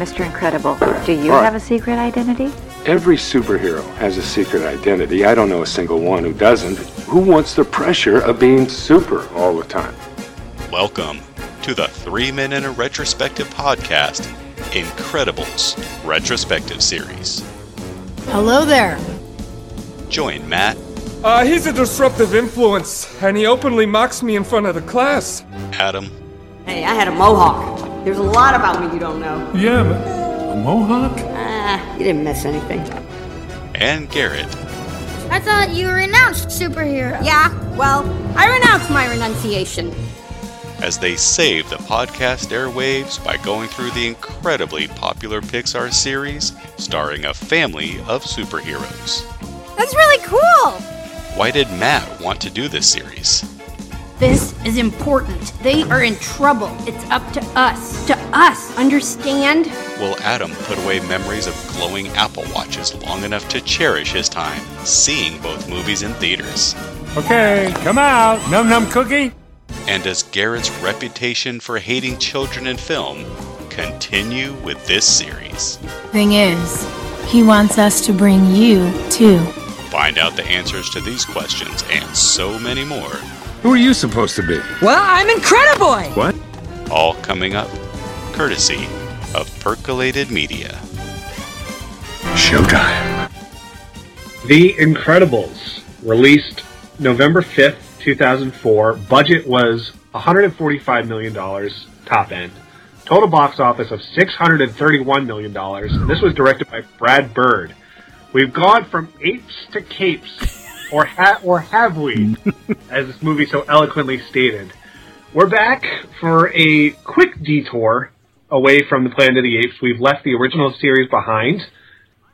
Mr. Incredible, do you What? have a secret identity? Every superhero has a secret identity. I don't know a single one who doesn't. Who wants the pressure of being super all the time? Welcome to the Three Men in a Retrospective podcast, Incredibles Retrospective Series. Hello there. Join Matt, Uh, he's a disruptive influence, and he openly mocks me in front of the class. Adam, Hey, I had a mohawk. There's a lot about me you don't know. Yeah, but a mohawk? Ah, you didn't miss anything. and Garrett I thought you renounced superhero. Yeah, well, I renounce my renunciation. as they save the podcast airwaves by going through the incredibly popular Pixar series starring a family of superheroes. That's really cool. Why did Matt want to do this series? This is important. They are in trouble. It's up to us. To us. Understand? Will Adam put away memories of glowing Apple Watches long enough to cherish his time seeing both movies in theaters? Okay, come out. Num num cookie. And does Garrett's reputation for hating children in film continue with this series? Thing is, he wants us to bring you too. Find out the answers to these questions and so many more, Who are you supposed to be? Well, I'm Incrediboy! What? all coming up courtesy of Percolated Media. Showtime. The Incredibles, released November 5th, 2004. Budget was $145 million, top end. Total box office of $631 million. And this was directed by Brad Bird. We've gone from apes to capes, or, ha- or have we, as this movie so eloquently stated. We're back for a quick detour away from the Planet of the Apes. We've left the original series behind.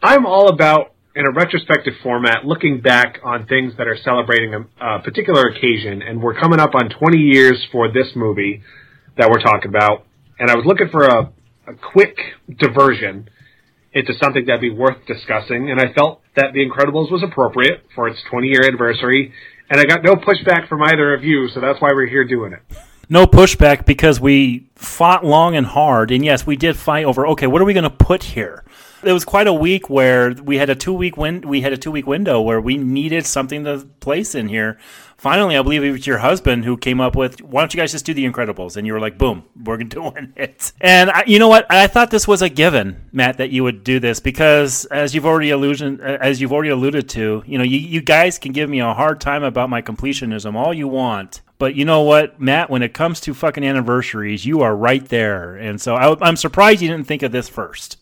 I'm all about, in a retrospective format, looking back on things that are celebrating a, a particular occasion, and we're coming up on 20 years for this movie that we're talking about. And I was looking for a, a quick diversion into something that'd be worth discussing, and I felt that The Incredibles was appropriate for its 20 year anniversary, and I got no pushback from either of you, so that's why we're here doing it. no pushback because we fought long and hard and yes we did fight over okay what are we going to put here it was quite a week where we had a two week win we had a two week window where we needed something to place in here finally i believe it was your husband who came up with why don't you guys just do the incredibles and you were like boom we're doing it and I, you know what i thought this was a given matt that you would do this because as you've already alluded as you've already alluded to you know you, you guys can give me a hard time about my completionism all you want but you know what, Matt? When it comes to fucking anniversaries, you are right there, and so I, I'm surprised you didn't think of this first.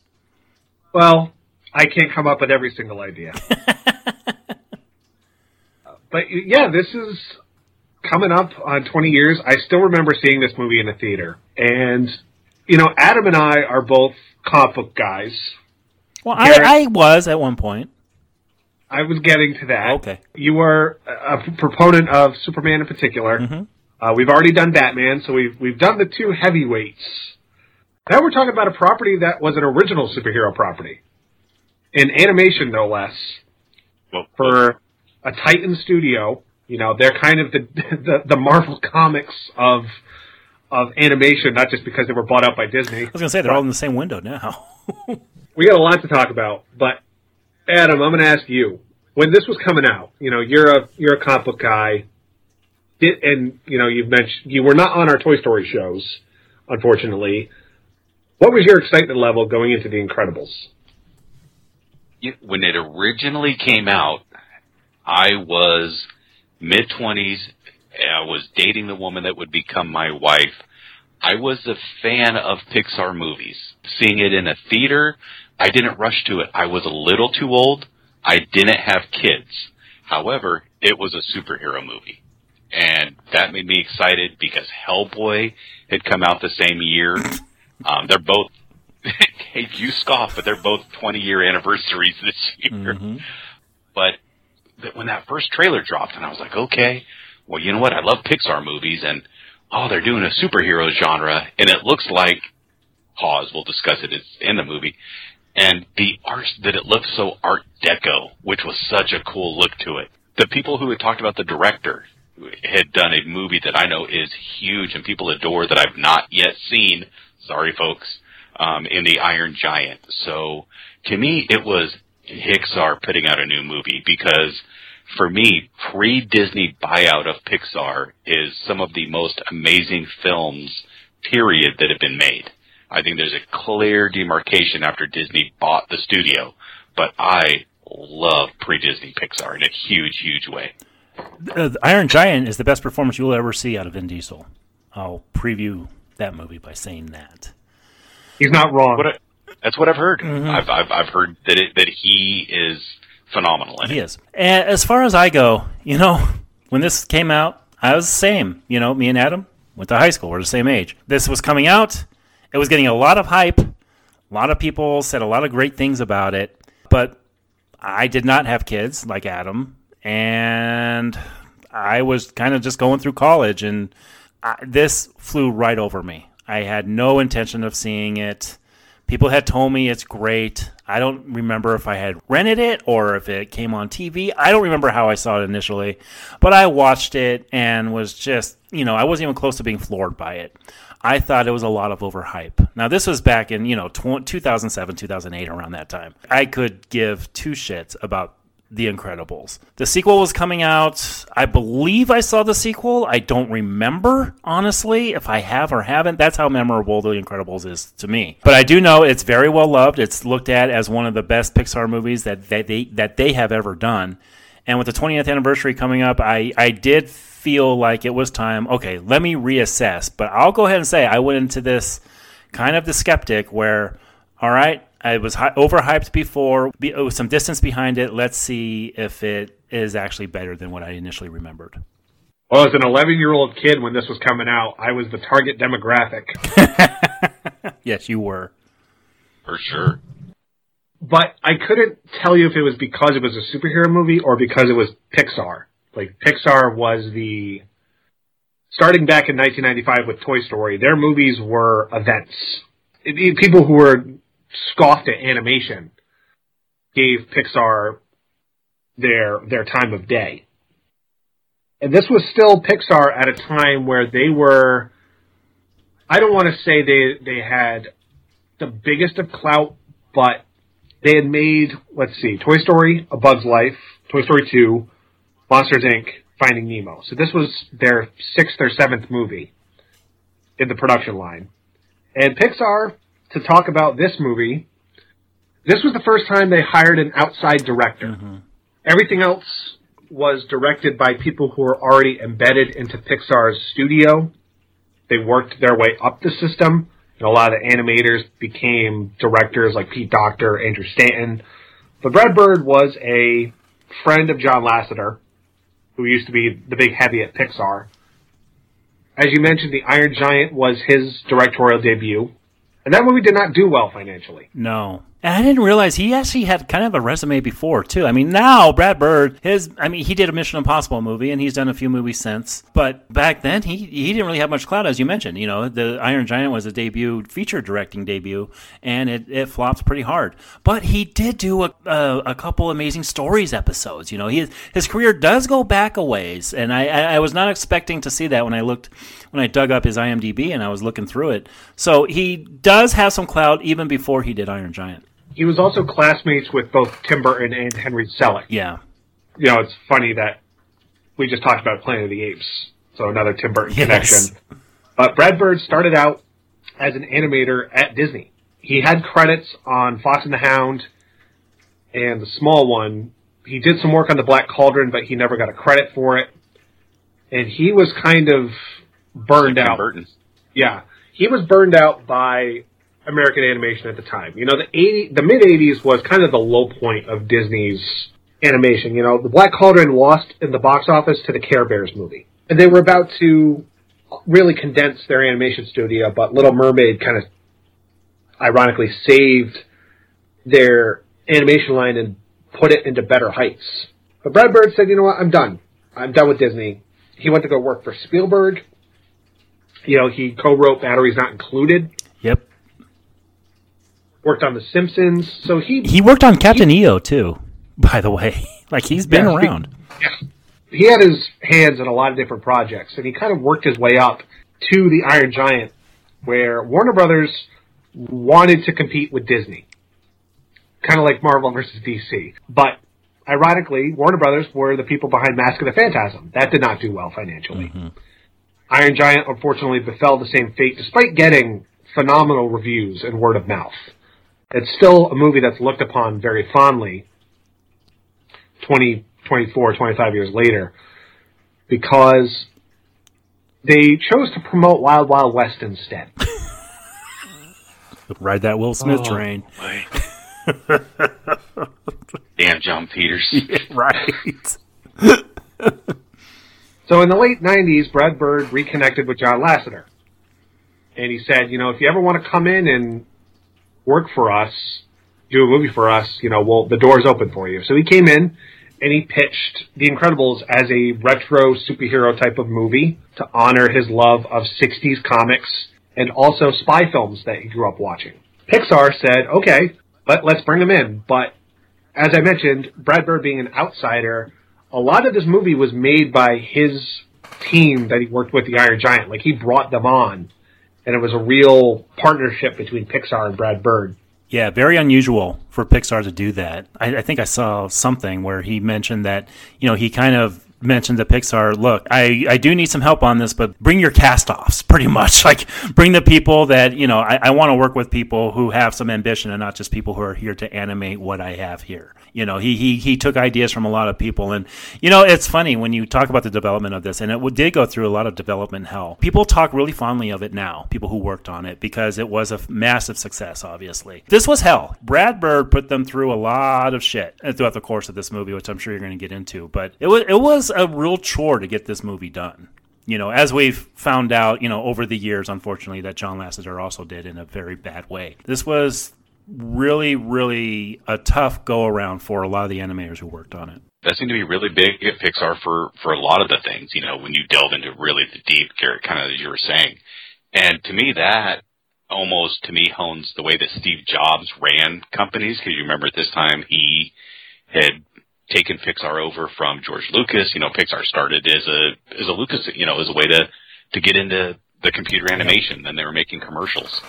Well, I can't come up with every single idea. but yeah, this is coming up on 20 years. I still remember seeing this movie in the theater. And, you know, Adam and I are both comic book guys. Well, Garrett- I, I was at one point. I was getting to that. Okay. You were a a proponent of Superman in particular. Mhm. Uh, we've already done Batman, so we've we've done the two heavyweights. Now we're talking about a property that was an original superhero property, in animation no less, Well, for a Titan studio. You know, they're kind of the the, the Marvel comics of of animation, not just because they were bought out by Disney. I was gonna say they're all in the same window now. we got a lot to talk about, but Adam, I'm going to ask you when this was coming out. You know, you're a you're a comic book guy, did, and you know you've mentioned you were not on our Toy Story shows, unfortunately. What was your excitement level going into The Incredibles? when it originally came out, I was mid twenties. I was dating the woman that would become my wife. I was a fan of Pixar movies. Seeing it in a theater, I didn't rush to it. I was a little too old. I didn't have kids. However, it was a superhero movie. And that made me excited because Hellboy had come out the same year. Um, they're both, hey, you scoff, but they're both 20 year anniversaries this year. But th- when that first trailer dropped, and I was like, okay, well, you know what? I love Pixar movies, and oh, they're doing a superhero genre, and it looks like Pause. We'll discuss it. In the movie, and the art that it looked so Art Deco, which was such a cool look to it. The people who had talked about the director had done a movie that I know is huge and people adore that I've not yet seen. Sorry, folks. um, in the Iron Giant. So to me, it was Pixar putting out a new movie because for me, pre-Disney buyout of Pixar is some of the most amazing films, period, that have been made. I think there's a clear demarcation after Disney bought the studio, but I love pre-Disney Pixar in a huge, huge way. Uh, Iron Giant is the best performance you'll ever see out of Vin Diesel. I'll preview that movie by saying that. He's not wrong. What I, that's what I've heard. Mhm. I've, I've I've heard that it, that he is phenomenal He it. is. And as far as I go, you know, when this came out, I was the same. You know, me and Adam went to high school. We're the same age. This was coming out. It was getting a lot of hype. A lot of people said a lot of great things about it. But I did not have kids like Adam. And I was kind of just going through college. And I, this flew right over me. I had no intention of seeing it. People had told me it's great. I don't remember if I had rented it or if it came on TV. I don't remember how I saw it initially, but I watched it and was just, you know, I wasn't even close to being floored by it. I thought it was a lot of overhype. Now, this was back in, you know, tw- 2007, 2008, around that time. I could give two shits about the Incredibles. The sequel was coming out. I believe I saw the sequel. I don't remember, honestly, if I have or haven't. That's how memorable The Incredibles is to me. But I do know it's very well loved. It's looked at as one of the best Pixar movies that, they that they have ever done. And with the 20th anniversary coming up, I, I did feel like it was time, okay, let me reassess. But I'll go ahead and say I went into this kind of the skeptic where, all right, I was hi- overhyped before, be, oh, some distance behind it. Let's see if it is actually better than what I initially remembered. Well, as an 11 year old kid when this was coming out, I was the target demographic. yes, you were. For sure. But I couldn't tell you if it was because it was a superhero movie or because it was Pixar. Like, Pixar was the. Starting back in 1995 with Toy Story, their movies were events. It- it- people who were scoffed at animation gave Pixar their their time of day. And this was still Pixar at a time where they were I don't want to say they they had the biggest of clout, but they had made let's see, Toy Story, A Bug's Life, Toy Story 2, Monsters Inc., Finding Nemo. So this was their sixth or seventh movie in the production line. And Pixar, to talk about this movie, this was the first time they hired an outside director. Mm-hmm. Everything else was directed by people who were already embedded into Pixar's studio. They worked their way up the system, and a lot of the animators became directors like Pete Docter, Andrew Stanton. But Brad Bird was a friend of John Lasseter, who used to be the big heavy at Pixar. As you mentioned, The Iron Giant was his directorial debut, and that movie did not do well financially. No. And I didn't realize he actually had kind of a resume before too. I mean, now Brad Bird, his I mean, he did a Mission Impossible movie and he's done a few movies since. But back then, he he didn't really have much clout, as you mentioned. You know, the Iron Giant was a debut feature directing debut, and it, it flopped pretty hard. But he did do a, a, a couple amazing stories episodes. You know, he his career does go back a ways, and I, I was not expecting to see that when I looked when I dug up his IMDb and I was looking through it. So he does have some clout even before he did Iron Giant. He was also classmates with both Tim Burton and Henry Selick. Yeah. You know, it's funny that we just talked about Planet of the Apes, so another Tim Burton Yes. connection. But Brad Bird started out as an animator at Disney. He had credits on Fox and the Hound and the small one. He did some work on the Black Cauldron, but he never got a credit for it. And he was kind of burned Tim out. Burton. Yeah, he was burned out by American animation at the time. You know, the eighty, the mid '80s was kind of the low point of Disney's animation. You know, the Black Cauldron lost in the box office to the Care Bears movie, and they were about to really condense their animation studio, but Little Mermaid kind of ironically saved their animation line and put it into better heights. But Brad Bird said, "You know what? I'm done. I'm done with Disney." He went to go work for Spielberg. You know, he co-wrote Batteries Not Included. Worked on The Simpsons. So he He worked on Captain EO too, by the way. Like he's been Yeah, he- around. he had his hands in a lot of different projects, and he kind of worked his way up to the Iron Giant, where Warner Brothers wanted to compete with Disney, kind of like Marvel versus DC. But ironically, Warner Brothers were the people behind Mask of the Phantasm. That did not do well financially. Mm-hmm. Iron Giant unfortunately befell the same fate, despite getting phenomenal reviews and word of mouth. It's still a movie that's looked upon very fondly 20, 24, 25 years later because they chose to promote Wild Wild West instead. Ride that Will Smith Oh, train. Damn Jon Peters. right. So in the late 90s, Brad Bird reconnected with John Lasseter. And he said, you know, if you ever want to come in and work for us, do a movie for us, you know, well, the door's open for you. So he came in and he pitched The Incredibles as a retro superhero type of movie to honor his love of 60s comics and also spy films that he grew up watching. Pixar said, okay, let, let's bring him in. But as I mentioned, Brad Bird being an outsider, a lot of this movie was made by his team that he worked with, the Iron Giant. Like he brought them on, and it was a real partnership between Pixar and Brad Bird. Yeah, very unusual for Pixar to do that. I, I think I saw something where he mentioned that, you know, he kind of mentioned to Pixar, look, I, I do need some help on this, but bring your cast offs pretty much. Like, bring the people that, you know, I, I want to work with people who have some ambition and not just people who are here to animate what I have here. You know, he, he, he took ideas from a lot of people. And, you know, it's funny when you talk about the development of this, and it did go through a lot of development hell. People talk really fondly of it now, people who worked on it, because it was a massive success, obviously. This was hell. Brad Bird put them through a lot of shit throughout the course of this movie, which I'm sure you're going to get into. But it was, it was a real chore to get this movie done. You know, as we've found out, you know, over the years, unfortunately, that John Lasseter also did in a very bad way. This was really, really a tough go around for a lot of the animators who worked on it. That seemed to be really big at Pixar for for a lot of the things. You know, when you delve into really the deep, kind of as you were saying, and to me that almost to me hones the way that Steve Jobs ran companies because you remember at this time he had taken Pixar over from George Lucas. You know, Pixar started as a as a Lucas, you know, as a way to to get into the computer animation. Then they were making commercials.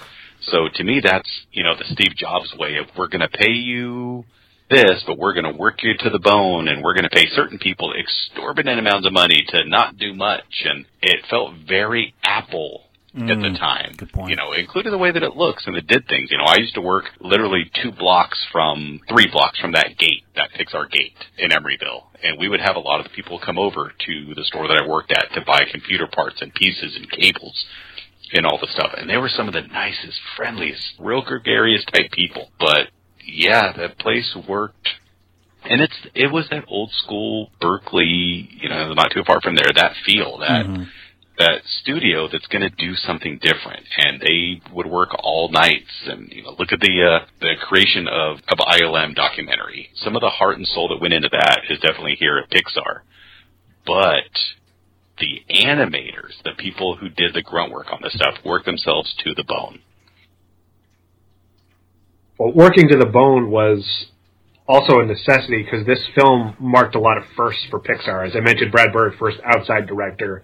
So to me, that's you know the Steve Jobs way of we're going to pay you this, but we're going to work you to the bone, and we're going to pay certain people exorbitant amounts of money to not do much. And it felt very Apple at the Mm, time. good point. You know, including the way that it looks and it did things. You know, I used to work literally two blocks from, three blocks from that gate, that Pixar gate in Emeryville. And we would have a lot of the people come over to the store that I worked at to buy computer parts and pieces and cables and all the stuff. And they were some of the nicest, friendliest, real gregarious type people. But yeah, that place worked. And it's, it was that old school Berkeley, you know, not too far from there, that feel, that, Mm-hmm. that studio that's going to do something different, and they would work all nights. And you know, look at the uh, the creation of of ILM documentary. Some of the heart and soul that went into that is definitely here at Pixar, but the animators, the people who did the grunt work on this stuff, worked themselves to the bone. Well, working to the bone was also a necessity because this film marked a lot of firsts for Pixar. As I mentioned, Brad Bird, first outside director.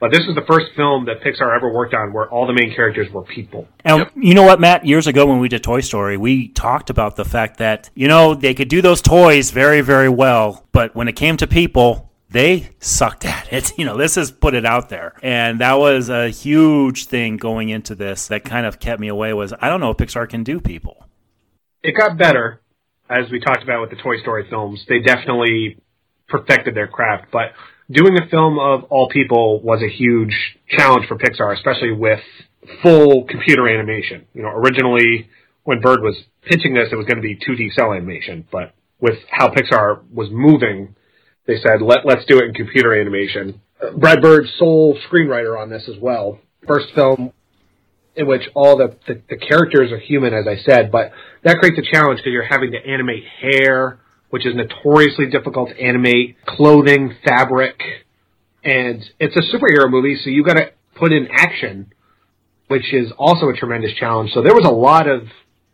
But this is the first film that Pixar ever worked on where all the main characters were people. And you know what, Matt? Years ago when we did Toy Story, we talked about the fact that, you know, they could do those toys very, very well, but when it came to people, they sucked at it. You know, let's just put it out there. And that was a huge thing going into this that kind of kept me away was I don't know if Pixar can do people. It got better, as we talked about with the Toy Story films. They definitely perfected their craft, but doing a film of all people was a huge challenge for Pixar, especially with full computer animation. You know, originally when Bird was pitching this, it was going to be 2D cell animation, but with how Pixar was moving, they said, Let, let's do it in computer animation. Brad Bird's sole screenwriter on this as well. First film in which all the, the, the characters are human, as I said, but that creates a challenge because you're having to animate hair, which is notoriously difficult to animate, clothing, fabric, and it's a superhero movie, so you've got to put in action, which is also a tremendous challenge. So there was a lot of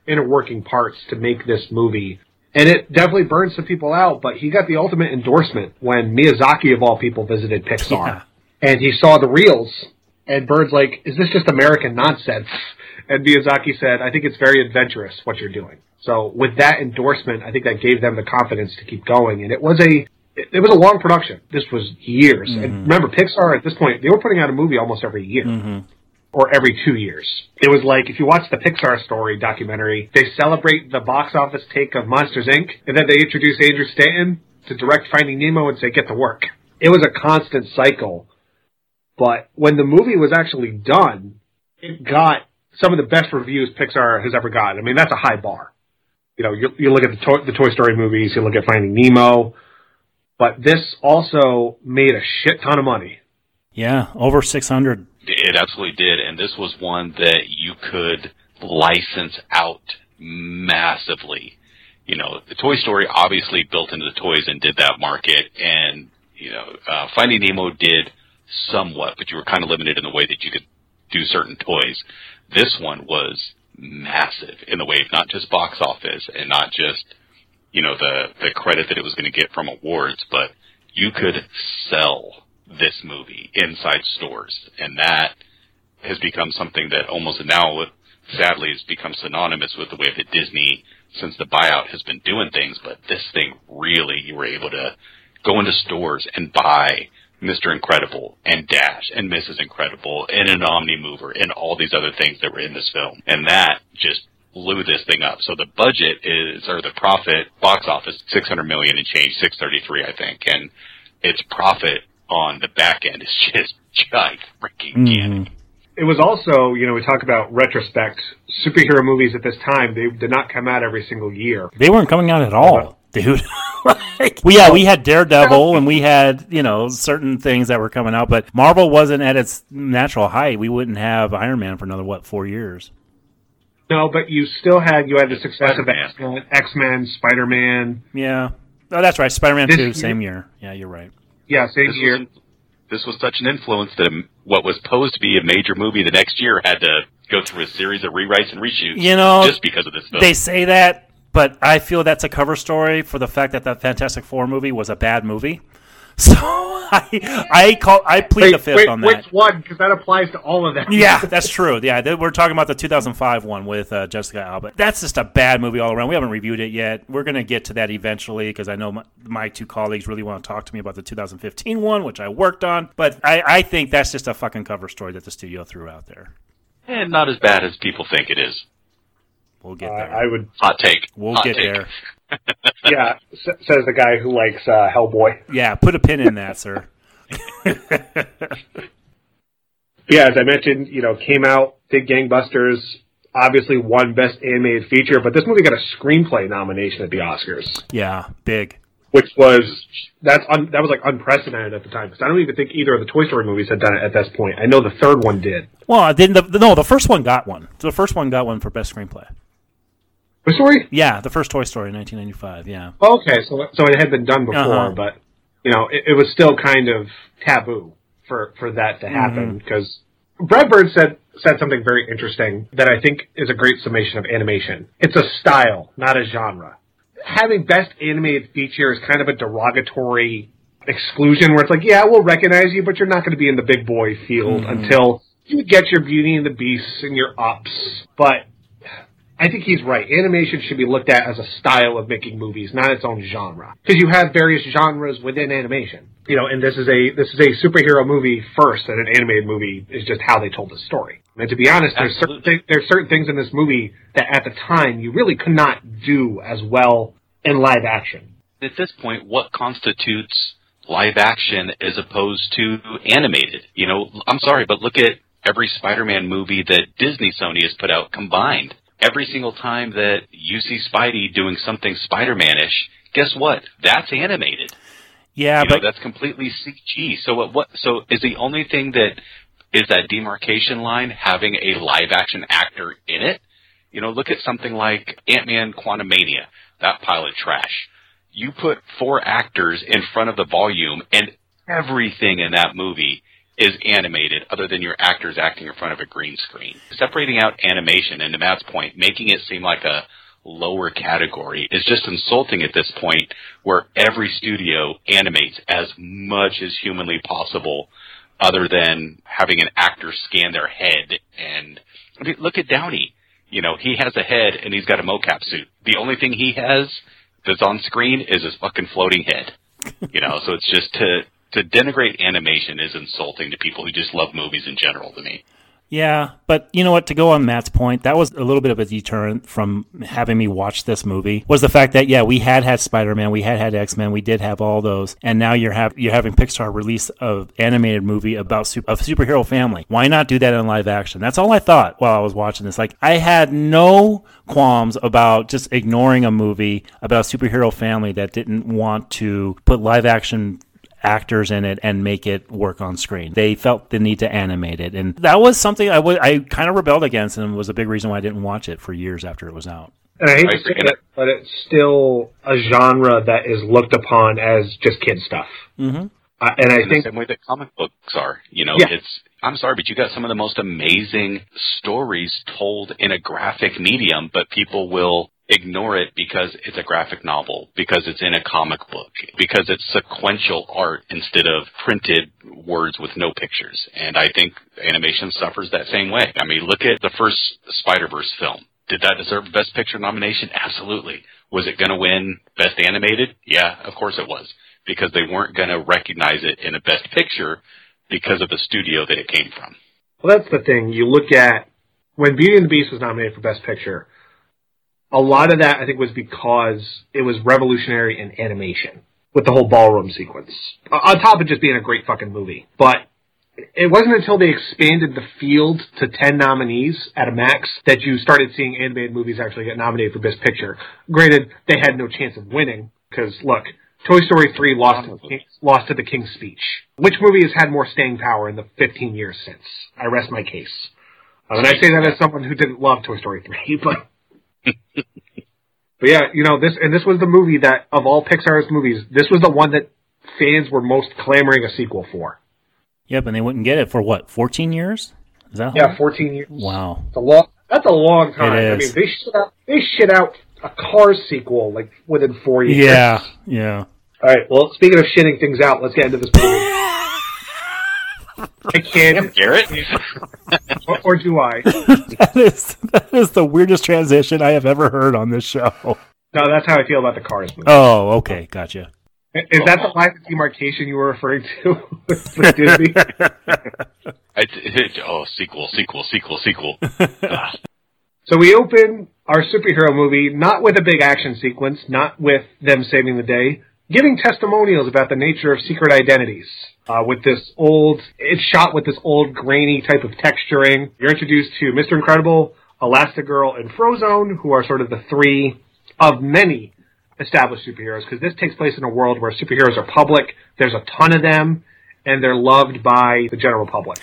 inner working parts to make this movie. And it definitely burned some people out, but he got the ultimate endorsement when Miyazaki, of all people, visited Pixar. And he saw the reels And Bird's like, "Is this just American nonsense?" And Miyazaki said, "I think it's very adventurous what you're doing." So with that endorsement, I think that gave them the confidence to keep going. And it was a it, it was a long production. This was years. Mm-hmm. And remember, Pixar at this point they were putting out a movie almost every year. Mm-hmm. Or every two years. It was like if you watch the Pixar story documentary, they celebrate the box office take of Monsters Inc. and then they introduce Andrew Stanton to direct Finding Nemo and say, get to work. It was a constant cycle. But when the movie was actually done, it got some of the best reviews Pixar has ever gotten. I mean, that's a high bar. You know, you, you look at the, to- the Toy Story movies, you look at Finding Nemo, but this also made a shit ton of money. Yeah, over 600. It absolutely did, and this was one that you could license out massively. You know, the Toy Story obviously built into the toys and did that market, and you know, uh, Finding Nemo did somewhat, but you were kind of limited in the way that you could do certain toys. This one was massive in the way of not just box office and not just you know the the credit that it was going to get from awards, but you could sell this movie inside stores, and that has become something that almost now, sadly, has become synonymous with the way that Disney, since the buyout, has been doing things. But this thing really, you were able to go into stores and buy Mr. Incredible and Dash and Mrs. Incredible and an Omni Mover and all these other things that were in this film, and that just blew this thing up. So the budget is, or the profit, box office, 600 million and change, 633, I think, and its profit on the back end is just giant freaking Mm-hmm. It was also, you know, we talk about retrospect. Superhero movies at this time, they did not come out every single year. They weren't coming out at all, dude. like, we, yeah, we had Daredevil and we had, you know, certain things that were coming out, but Marvel wasn't at its natural height. We wouldn't have Iron Man for another, what, four years? No, but you still had you had the success of X Men, X Men, Spider Man. Yeah. Oh, that's right. Spider Man This 2, year- same year. Yeah, you're right. Yeah, same This year. was, this was such an influence that a, what was posed to be a major movie the next year had to go through a series of rewrites and reshoots. You know, just because of this film. They say that, but I feel that's a cover story for the fact that that Fantastic Four movie was a bad movie. So I, I call, I plead wait, the fifth wait, on that. Which one? Because that applies to all of them. Yeah, that's true. Yeah, th- we're talking about the 2005 one with uh, Jessica Alba. That's just a bad movie all around. We haven't reviewed it yet. We're going to get to that eventually because I know my, my two colleagues really want to talk to me about the 2015 one, which I worked on. But I, I think that's just a fucking cover story that the studio threw out there. and not as bad as people think it is. We'll get Uh, there. I would. Hot take. We'll Hot get take. there. Yeah, s- says the guy who likes uh, Hellboy. Yeah, put a pin in that, sir. Yeah, as I mentioned, you know, came out, did gangbusters. Obviously, won Best Animated Feature, but this movie got a screenplay nomination at the Oscars, Yeah, big. which was that's un, that was like unprecedented at the time because I don't even think either of the Toy Story movies had done it at this point. I know the third one did. Well, I didn't. The, no, the first one got one. The first one got one for best screenplay. Toy Story? Yeah, the first Toy Story, in 1995. Yeah. Okay, so so it had been done before, Uh-huh. but you know, it, it was still kind of taboo for for that to happen because Brad Bird said said something very interesting that I think is a great summation of animation. It's a style, not a genre. Having best animated feature is kind of a derogatory exclusion where it's like, yeah, we'll recognize you, but you're not going to be in the big boy field Mhm. until you get your Beauty and the Beasts and your ups. But I think he's right. Animation should be looked at as a style of making movies, not its own genre. Because you have various genres within animation. You know, and this is a this is a superhero movie first, and an animated movie is just how they told the story. And to be honest, there's certain thi- there's certain things in this movie that at the time you really could not do as well in live action. At this point, what constitutes live action as opposed to animated? You know, I'm sorry, but look at every Spider-Man movie that Disney Sony has put out combined. Every single time that you see Spidey doing something Spider-Man-ish, guess what? That's animated. Yeah, you know, but that's completely CG. So what, what? So is the only thing that is that demarcation line having a live action actor in it? You know, look at something like Ant Man Quantumania, that pile of trash. You put four actors in front of the volume, and everything in that movie is animated, other than your actors acting in front of a green screen. Separating out animation, and to Matt's point, making it seem like a lower category is just insulting at this point where every studio animates as much as humanly possible other than having an actor scan their head. And I mean, look at Downey. You know, he has a head and he's got a mocap suit. The only thing he has that's on screen is his fucking floating head. You know, so it's just to to denigrate animation is insulting to people who just love movies in general to me. Yeah, but you know what? To go on Matt's point, that was a little bit of a deterrent from having me watch this movie. Was the fact that yeah, we had had Spider Man, we had had X Men, we did have all those, and now you're have you're having Pixar release a animated movie about super, a superhero family. Why not do that in live action? That's all I thought while I was watching this. Like I had no qualms about just ignoring a movie about a superhero family that didn't want to put live action actors in it and make it work on screen. They felt the need to animate it, and that was something I I kind of rebelled against, and was a big reason why I didn't watch it for years after it was out. And I hate to say it, but it's still a genre that is looked upon as just kid stuff. Mm-hmm. Uh, and I in think the same way that comic books are. You know, Yeah. it's I'm sorry, but you got some of the most amazing stories told in a graphic medium, but people will ignore it because it's a graphic novel, because it's in a comic book, because it's sequential art instead of printed words with no pictures. And I think animation suffers that same way. I mean, look at the first Spider-Verse film. Did that deserve Best Picture nomination? Absolutely. Was it going to win Best Animated? Yeah, of course it was. Because they weren't going to recognize it in a Best Picture because of the studio that it came from. Well, that's the thing. You look at when Beauty and the Beast was nominated for Best Picture. A lot of that, I think, was because it was revolutionary in animation with the whole ballroom sequence. On top of just being a great fucking movie, but it wasn't until they expanded the field to ten nominees at a max that you started seeing animated movies actually get nominated for Best Picture. Granted, they had no chance of winning because look, Toy Story three lost to, King, lost to the King's Speech. Which movie has had more staying power in the 15 years since? I rest my case. Uh, and I say that as someone who didn't love Toy Story 3, but but yeah, you know this, and this was the movie that of all Pixar's movies, this was the one that fans were most clamoring a sequel for. Yep, and they wouldn't get it for what, 14 years? Is that Yeah, how- 14 years. Wow. It's a long. That's a long time. It I mean, they shit out. They shit out a Cars sequel like within four years. Yeah, yeah. All right. Well, speaking of shitting things out, let's get into this movie. I can't, Garrett? or, or do I? that is that is the weirdest transition I have ever heard on this show. No, that's how I feel about the Cars movie. Oh, okay, gotcha. Is that the line of demarcation you were referring to with Disney? It's, it's, oh, sequel, sequel, sequel, sequel. Ah. So we open our superhero movie not with a big action sequence, not with them saving the day, giving testimonials about the nature of secret identities. Uh, with this old, it's shot with this old grainy type of texturing. You're introduced to Mr. Incredible, Elastigirl, and Frozone, who are sort of the three of many established superheroes, because this takes place in a world where superheroes are public, there's a ton of them, and they're loved by the general public.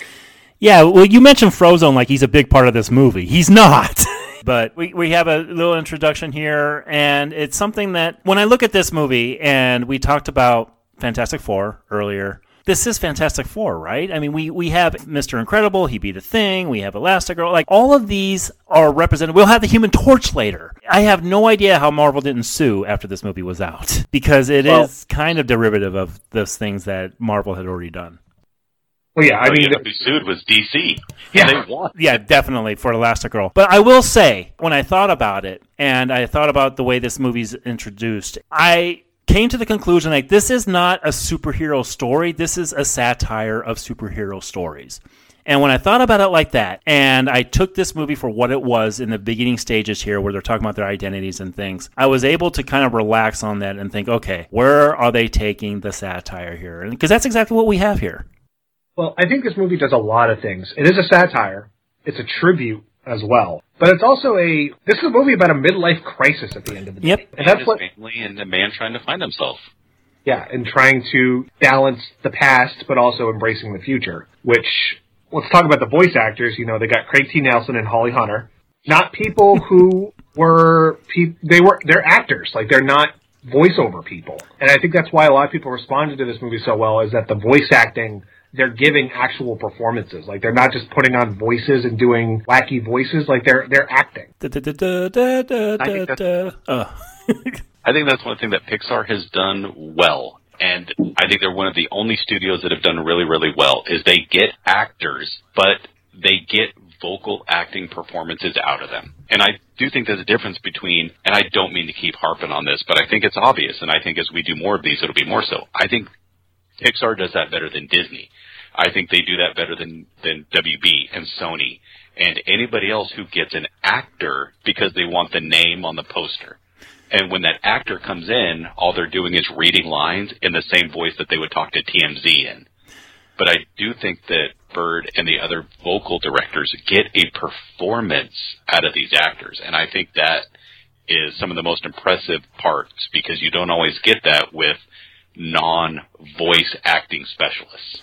Yeah, well, you mentioned Frozone like he's a big part of this movie. He's not. but we, we have a little introduction here, and it's something that when I look at this movie, and we talked about Fantastic Four earlier. This is Fantastic Four, right? I mean, we, we have Mr. Incredible, he be the thing, we have Elastigirl, like all of these are represented. We'll have the Human Torch later. I have no idea how Marvel didn't sue after this movie was out because it is Well- kind of derivative of those things that Marvel had already done. Well, yeah, I Oh, mean, you know who sued was DC. Yeah. They won. Yeah, definitely for Elastigirl. But I will say, when I thought about it, and I thought about the way this movie's introduced, I came to the conclusion like this is not a superhero story. This is a satire of superhero stories. And when I thought about it like that, and I took this movie for what it was in the beginning stages here, where they're talking about their identities and things, I was able to kind of relax on that and think, okay, where are they taking the satire here? Because that's exactly what we have here. Well, I think this movie does a lot of things. It is a satire. It's a tribute as well. But it's also a, this is a movie about a midlife crisis at the end of the day. Yep. And And that's his what, family and a man trying to find himself. yeah, and trying to balance the past, but also embracing the future, which, let's talk about the voice actors. You know, they got Craig T. Nelson and Holly Hunter. Not people who were, pe- they were, they're actors. Like, they're not voiceover people. And I think that's why a lot of people responded to this movie so well is that the voice acting they're giving actual performances. Like they're not just putting on voices and doing wacky voices. Like they're they're acting. Da, da, da, da, da, da, I think that's- da. I think that's one thing that Pixar has done well and I think they're one of the only studios that have done really, really well. Is they get actors, but they get vocal acting performances out of them. And I do think there's a difference between, and I don't mean to keep harping on this, but I think it's obvious, and I think as we do more of these, it'll be more so. I think Pixar does that better than Disney. I think they do that better than, than WB and Sony and anybody else who gets an actor because they want the name on the poster. And when that actor comes in, all they're doing is reading lines in the same voice that they would talk to TMZ in. But I do think that Bird and the other vocal directors get a performance out of these actors. And I think that is some of the most impressive parts because you don't always get that with non voice acting specialists.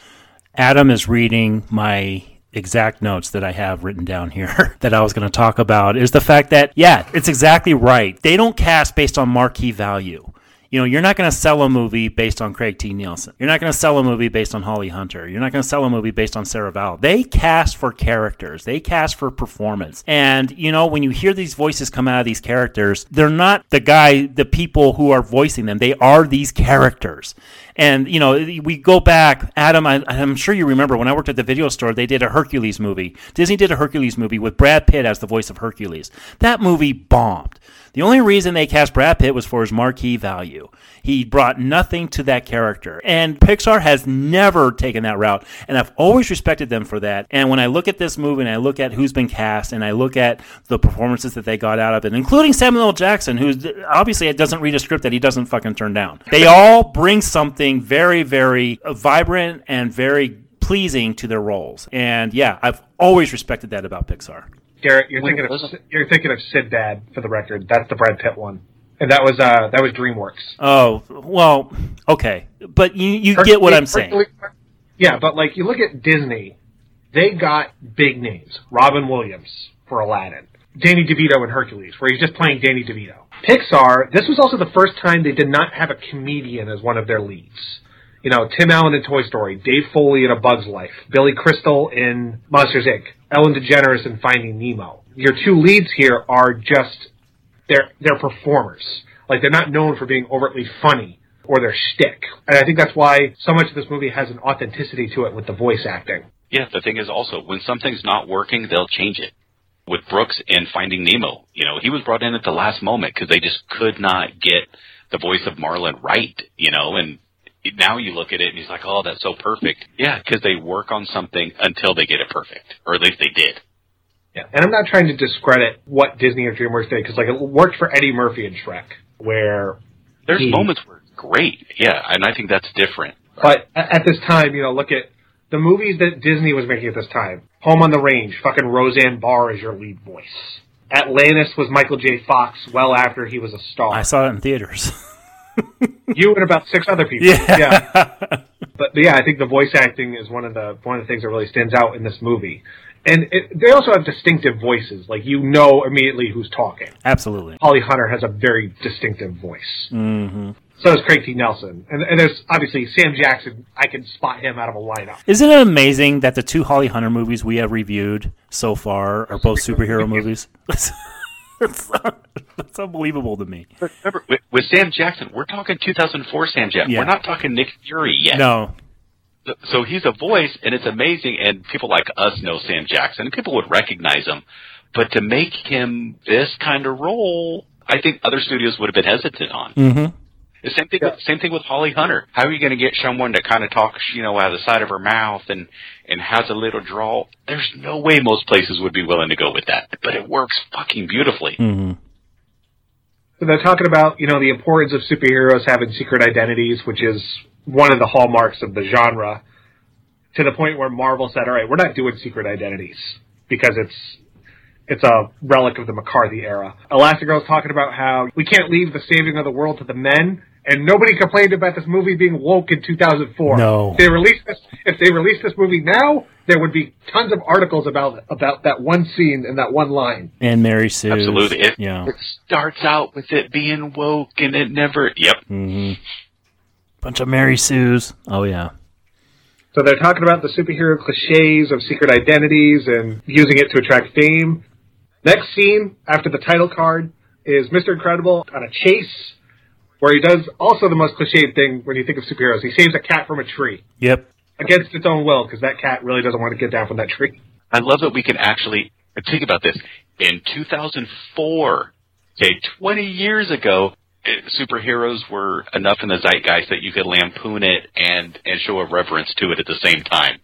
Adam is reading my exact notes that I have written down here that I was going to talk about is the fact that, yeah, it's exactly right. They don't cast based on marquee value. You know, you're not going to sell a movie based on Craig T. Nelson. You're not going to sell a movie based on Holly Hunter. You're not going to sell a movie based on Sarah Vowell. They cast for characters. They cast for performance. And, you know, when you hear these voices come out of these characters, they're not the guy, the people who are voicing them. They are these characters. And, you know, we go back, Adam, I, am sure you remember when I worked at the video store, they did a Hercules movie. Disney did a Hercules movie with Brad Pitt as the voice of Hercules. That movie bombed. The only reason they cast Brad Pitt was for his marquee value. He brought nothing to that character. And Pixar has never taken that route. And I've always respected them for that. And when I look at this movie and I look at who's been cast and I look at the performances that they got out of it, including Samuel L. Jackson, who obviously doesn't read a script that he doesn't fucking turn down. They all bring something very, very vibrant and very pleasing to their roles. And yeah, I've always respected that about Pixar. Garrett, you're thinking of you're thinking of Sinbad for the record. That's the Brad Pitt one, and that was uh that was DreamWorks. Oh well, okay, but you you get what I'm saying. Yeah, but like you look at Disney, they got big names. Robin Williams for Aladdin, Danny DeVito in Hercules, where he's just playing Danny DeVito. Pixar, this was also the first time they did not have a comedian as one of their leads. You know, Tim Allen in Toy Story, Dave Foley in A Bug's Life, Billy Crystal in Monsters Inc., Ellen DeGeneres in Finding Nemo. Your two leads here are just they're they're performers. Like they're not known for being overtly funny or their shtick. And I think that's why so much of this movie has an authenticity to it with the voice acting. Yeah, the thing is also when something's not working, they'll change it. With Brooks in Finding Nemo, you know, he was brought in at the last moment because they just could not get the voice of Marlin right, you know, and now you look at it and he's like, oh, that's so perfect. Yeah, because they work on something until they get it perfect, or at least they did. Yeah, and I'm not trying to discredit what Disney or DreamWorks did because like it worked for Eddie Murphy and Shrek, where there's he, moments where it's great. Yeah, and I think that's different. But at this time, you know, look at the movies that Disney was making at this time. Home on the Range, fucking Roseanne Barr is your lead voice. Atlantis was Michael J. Fox well after he was a star. I saw it in theaters. you and about six other people. Yeah. yeah. But yeah, I think the voice acting is one of the one of the things that really stands out in this movie. And it, they also have distinctive voices. Like you know immediately who's talking. Absolutely. Holly Hunter has a very distinctive voice. Mm-hmm. So does Craig T. Nelson. And, and, there's obviously Sam Jackson. I can spot him out of a lineup. Isn't it amazing that the two Holly Hunter movies we have reviewed so far are both superhero movies? that's, that's unbelievable to me. Remember, with, with, Sam Jackson, we're talking 2004 Sam Jackson. Yeah. We're not talking Nick Fury yet. No. So, so he's a voice, and it's amazing, and people like us know Sam Jackson, people would recognize him. But to make him this kind of role, I think other studios would have been hesitant on. Mm-hmm. The same thing. Yeah. With, same thing with Holly Hunter. How are you going to get someone that kind of talks, you know, out of the side of her mouth and and has a little drawl? There's no way most places would be willing to go with that, but it works fucking beautifully. Mm-hmm. So they're talking about you know the importance of superheroes having secret identities, which is one of the hallmarks of the genre. To the point where Marvel said, "All right, we're not doing secret identities because it's it's a relic of the McCarthy era. Elastigirl's talking about how we can't leave the saving of the world to the men, and nobody complained about this movie being woke in 2004. No, if they released this. If they released this movie now, there would be tons of articles about about that one scene and that one line. And Mary Sue. Absolutely. It, yeah. it starts out with it being woke, and it never. Yep. Mm-hmm. Bunch of Mary Sues. Oh yeah. So they're talking about the superhero cliches of secret identities and using it to attract fame. Next scene after the title card is Mr. Incredible on a chase where he does also the most cliched thing when you think of superheroes. He saves a cat from a tree Yep. against its own will because that cat really doesn't want to get down from that tree. I love that we can actually think about this. In 2004, okay, 20 years ago, eh, superheroes were enough in the zeitgeist that you could lampoon it and and show a reverence to it at the same time.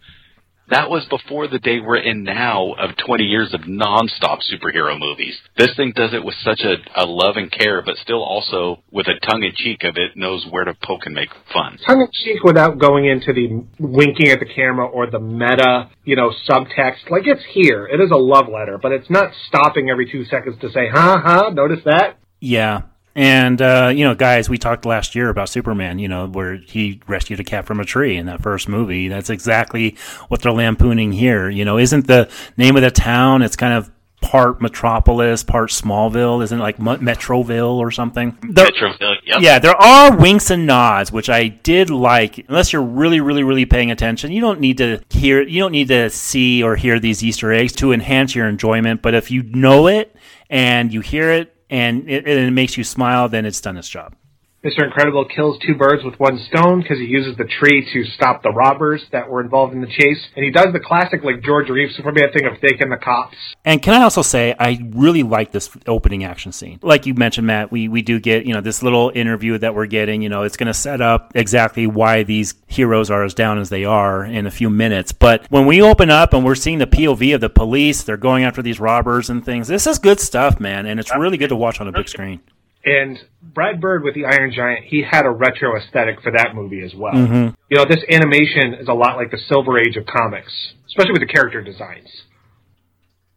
That was before the day we're in now of 20 years of nonstop superhero movies. This thing does it with such a, a love and care, but still also with a tongue in cheek of it knows where to poke and make fun. Tongue in cheek without going into the winking at the camera or the meta, you know, subtext. Like it's here. It is a love letter, but it's not stopping every two seconds to say, huh, huh, notice that? Yeah. And, uh, you know, guys, we talked last year about Superman, you know, where he rescued a cat from a tree in that first movie. That's exactly what they're lampooning here. You know, isn't the name of the town, it's kind of part Metropolis, part Smallville, isn't it like Metroville or something? There- Metroville, yep. Yeah, there are winks and nods, which I did like. Unless you're really, really, really paying attention, you don't need to hear, you don't need to see or hear these Easter eggs to enhance your enjoyment. But if you know it and you hear it and it, it makes you smile, then it's done its job. Mr. Incredible kills two birds with one stone because he uses the tree to stop the robbers that were involved in the chase. And he does the classic, like, George Reeves Superman thing of thanking the cops. And can I also say I really like this opening action scene. Like you mentioned, Matt, we, we do get, you know, this little interview that we're getting, you know, it's gonna set up exactly why these heroes are as down as they are in a few minutes. But when we open up and we're seeing the POV of the police, they're going after these robbers and things, this is good stuff, man, and it's really good to watch on a big screen. And Brad Bird with the Iron Giant, he had a retro aesthetic for that movie as well. Mhm. You know, this animation is a lot like the Silver Age of comics, especially with the character designs.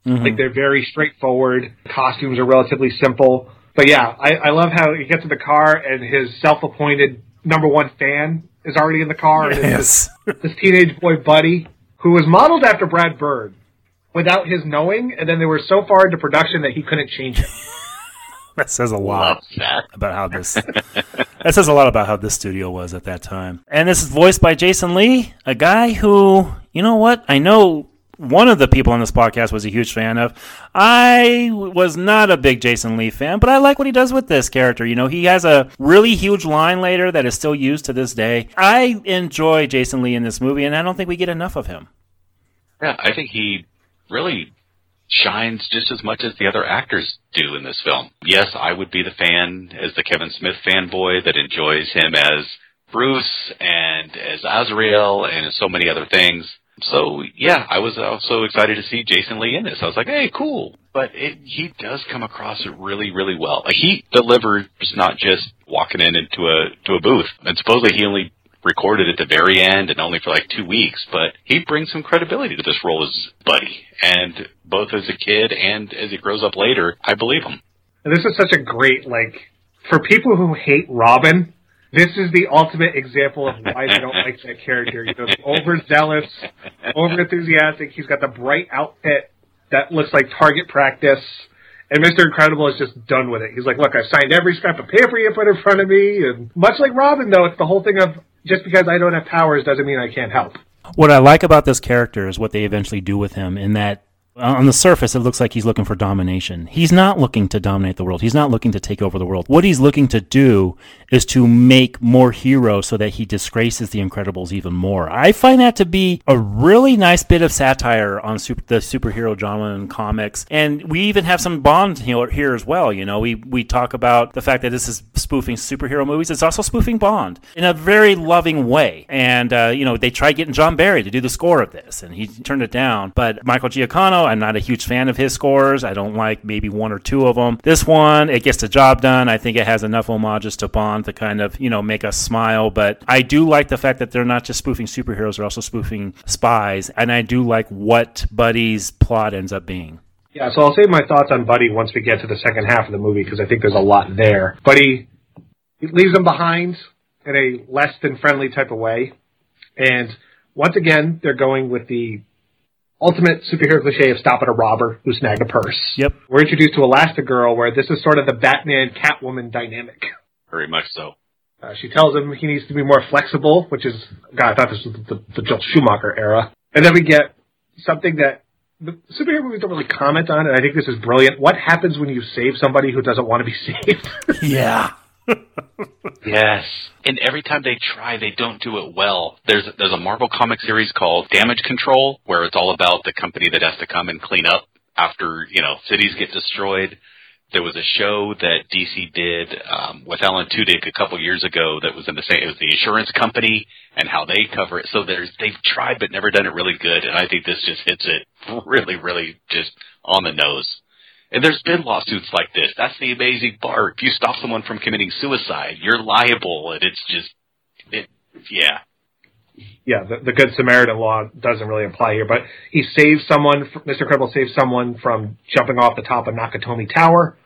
Mhm. Like they're very straightforward. Costumes are relatively simple. But yeah, I, I love how he gets in the car and his self-appointed number one fan is already in the car. And Yes. this, this teenage boy buddy who was modeled after Brad Bird without his knowing, and then they were so far into production that he couldn't change it. That says a lot about how this. that says a lot about how this studio was at that time. And this is voiced by Jason Lee, a guy who, you know what? I know one of the people on this podcast was a huge fan of. I was not a big Jason Lee fan, but I like what he does with this character. You know, he has a really huge line later that is still used to this day. I enjoy Jason Lee in this movie, and I don't think we get enough of him. Yeah, I think he really shines just as much as the other actors do in this film. Yes, I would be the fan as the Kevin Smith fanboy that enjoys him as Bruce and as Azrael and as so many other things. So yeah, I was also excited to see Jason Lee in this. I was like, hey, cool. But it, he does come across really, really well. He delivers not just walking in into a to a booth. And supposedly he only recorded at the very end and only for like two weeks, but he brings some credibility to this role as Buddy. And both as a kid and as he grows up later, I believe him. This is such a great, like, for people who hate Robin, this is the ultimate example of why they don't like that character. You know, overzealous, over enthusiastic. He's got the bright outfit that looks like target practice. And Mr. Incredible is just done with it. He's like, look, I've signed every scrap of paper you put in front of me. And much like Robin, though, it's the whole thing of just because I don't have powers doesn't mean I can't help. What I like about this character is what they eventually do with him in that on the surface it looks like he's looking for domination. He's not looking to dominate the world. He's not looking to take over the world. What he's looking to do is to make more heroes so that he disgraces the Incredibles even more. I find that to be a really nice bit of satire on super, the superhero genre and comics. And we even have some Bond here, here as well. You know, we, we talk about the fact that this is spoofing superhero movies. It's also spoofing Bond in a very loving way. And, uh, you know, they tried getting John Barry to do the score of this, and he turned it down. But Michael Giacchino, I'm not a huge fan of his scores. I don't like maybe one or two of them. This one, it gets the job done. I think it has enough homages to Bond to kind of, you know, make us smile. But I do like the fact that they're not just spoofing superheroes, they're also spoofing spies. And I do like what Buddy's plot ends up being. Yeah, so I'll save my thoughts on Buddy once we get to the second half of the movie because I think there's a lot there. Buddy leaves him behind in a less than friendly type of way. And once again, they're going with the ultimate superhero cliche of stopping a robber who snagged a purse. Yep. We're introduced to Elastigirl where this is sort of the Batman Catwoman dynamic. Very much so. Uh, she tells him he needs to be more flexible, which is, God, I thought this was the, the Joel Schumacher era. And then we get something that the superhero movies don't really comment on, and I think this is brilliant. What happens when you save somebody who doesn't want to be saved? Yeah. Yes, and every time they try, they don't do it well. There's there's a Marvel comic series called Damage Control, where it's all about the company that has to come and clean up after you know cities get destroyed. There was a show that DC did um, with Alan Tudyk a couple years ago that was in the same. It was the insurance company and how they cover it. So there's they've tried but never done it really good, and I think this just hits it really, really just on the nose. And there's been lawsuits like this. That's the amazing part. If you stop someone from committing suicide, you're liable, and it's just, it, yeah. Yeah, the, the Good Samaritan law doesn't really apply here, but he saves someone. Mr. Incredible saves someone from jumping off the top of Nakatomi Tower.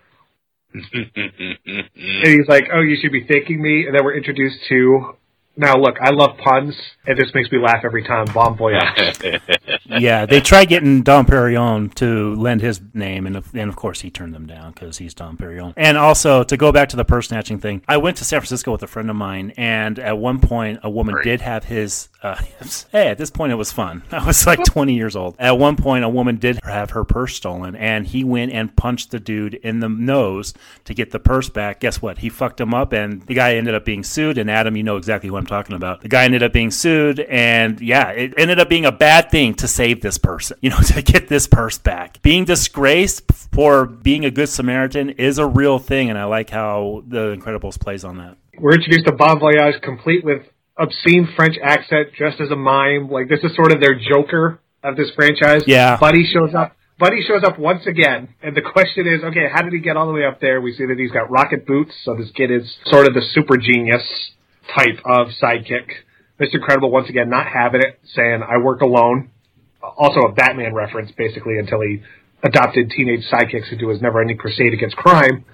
and he's like, "Oh, you should be thanking me." And then we're introduced to. Now, look, I love puns, and this makes me laugh every time. Bomb Voyage. yeah, they tried getting Dom Perignon to lend his name, and of, and of course he turned them down because he's Dom Perignon. And also to go back to the purse snatching thing, I went to San Francisco with a friend of mine, and at one point a woman did have his. Uh, hey, at this point it was fun. I was like 20 years old. At one point, a woman did have her purse stolen, and he went and punched the dude in the nose to get the purse back. Guess what? He fucked him up, and the guy ended up being sued. And Adam, you know exactly who I'm talking about. The guy ended up being sued, and yeah, it ended up being a bad thing to save this person, you know, to get this purse back. Being disgraced for being a good Samaritan is a real thing, and I like how The Incredibles plays on that. We're introduced to Bomb Voyage complete with obscene French accent, dressed as a mime. Like this is sort of their Joker of this franchise. Yeah. Buddy shows up. Buddy shows up once again, and the question is, okay, how did he get all the way up there? We see that he's got rocket boots, so this kid is sort of the super genius type of sidekick. Mr. Incredible once again not having it, saying, I work alone. Also a Batman reference, basically, until he adopted teenage sidekicks into his never-ending crusade against crime.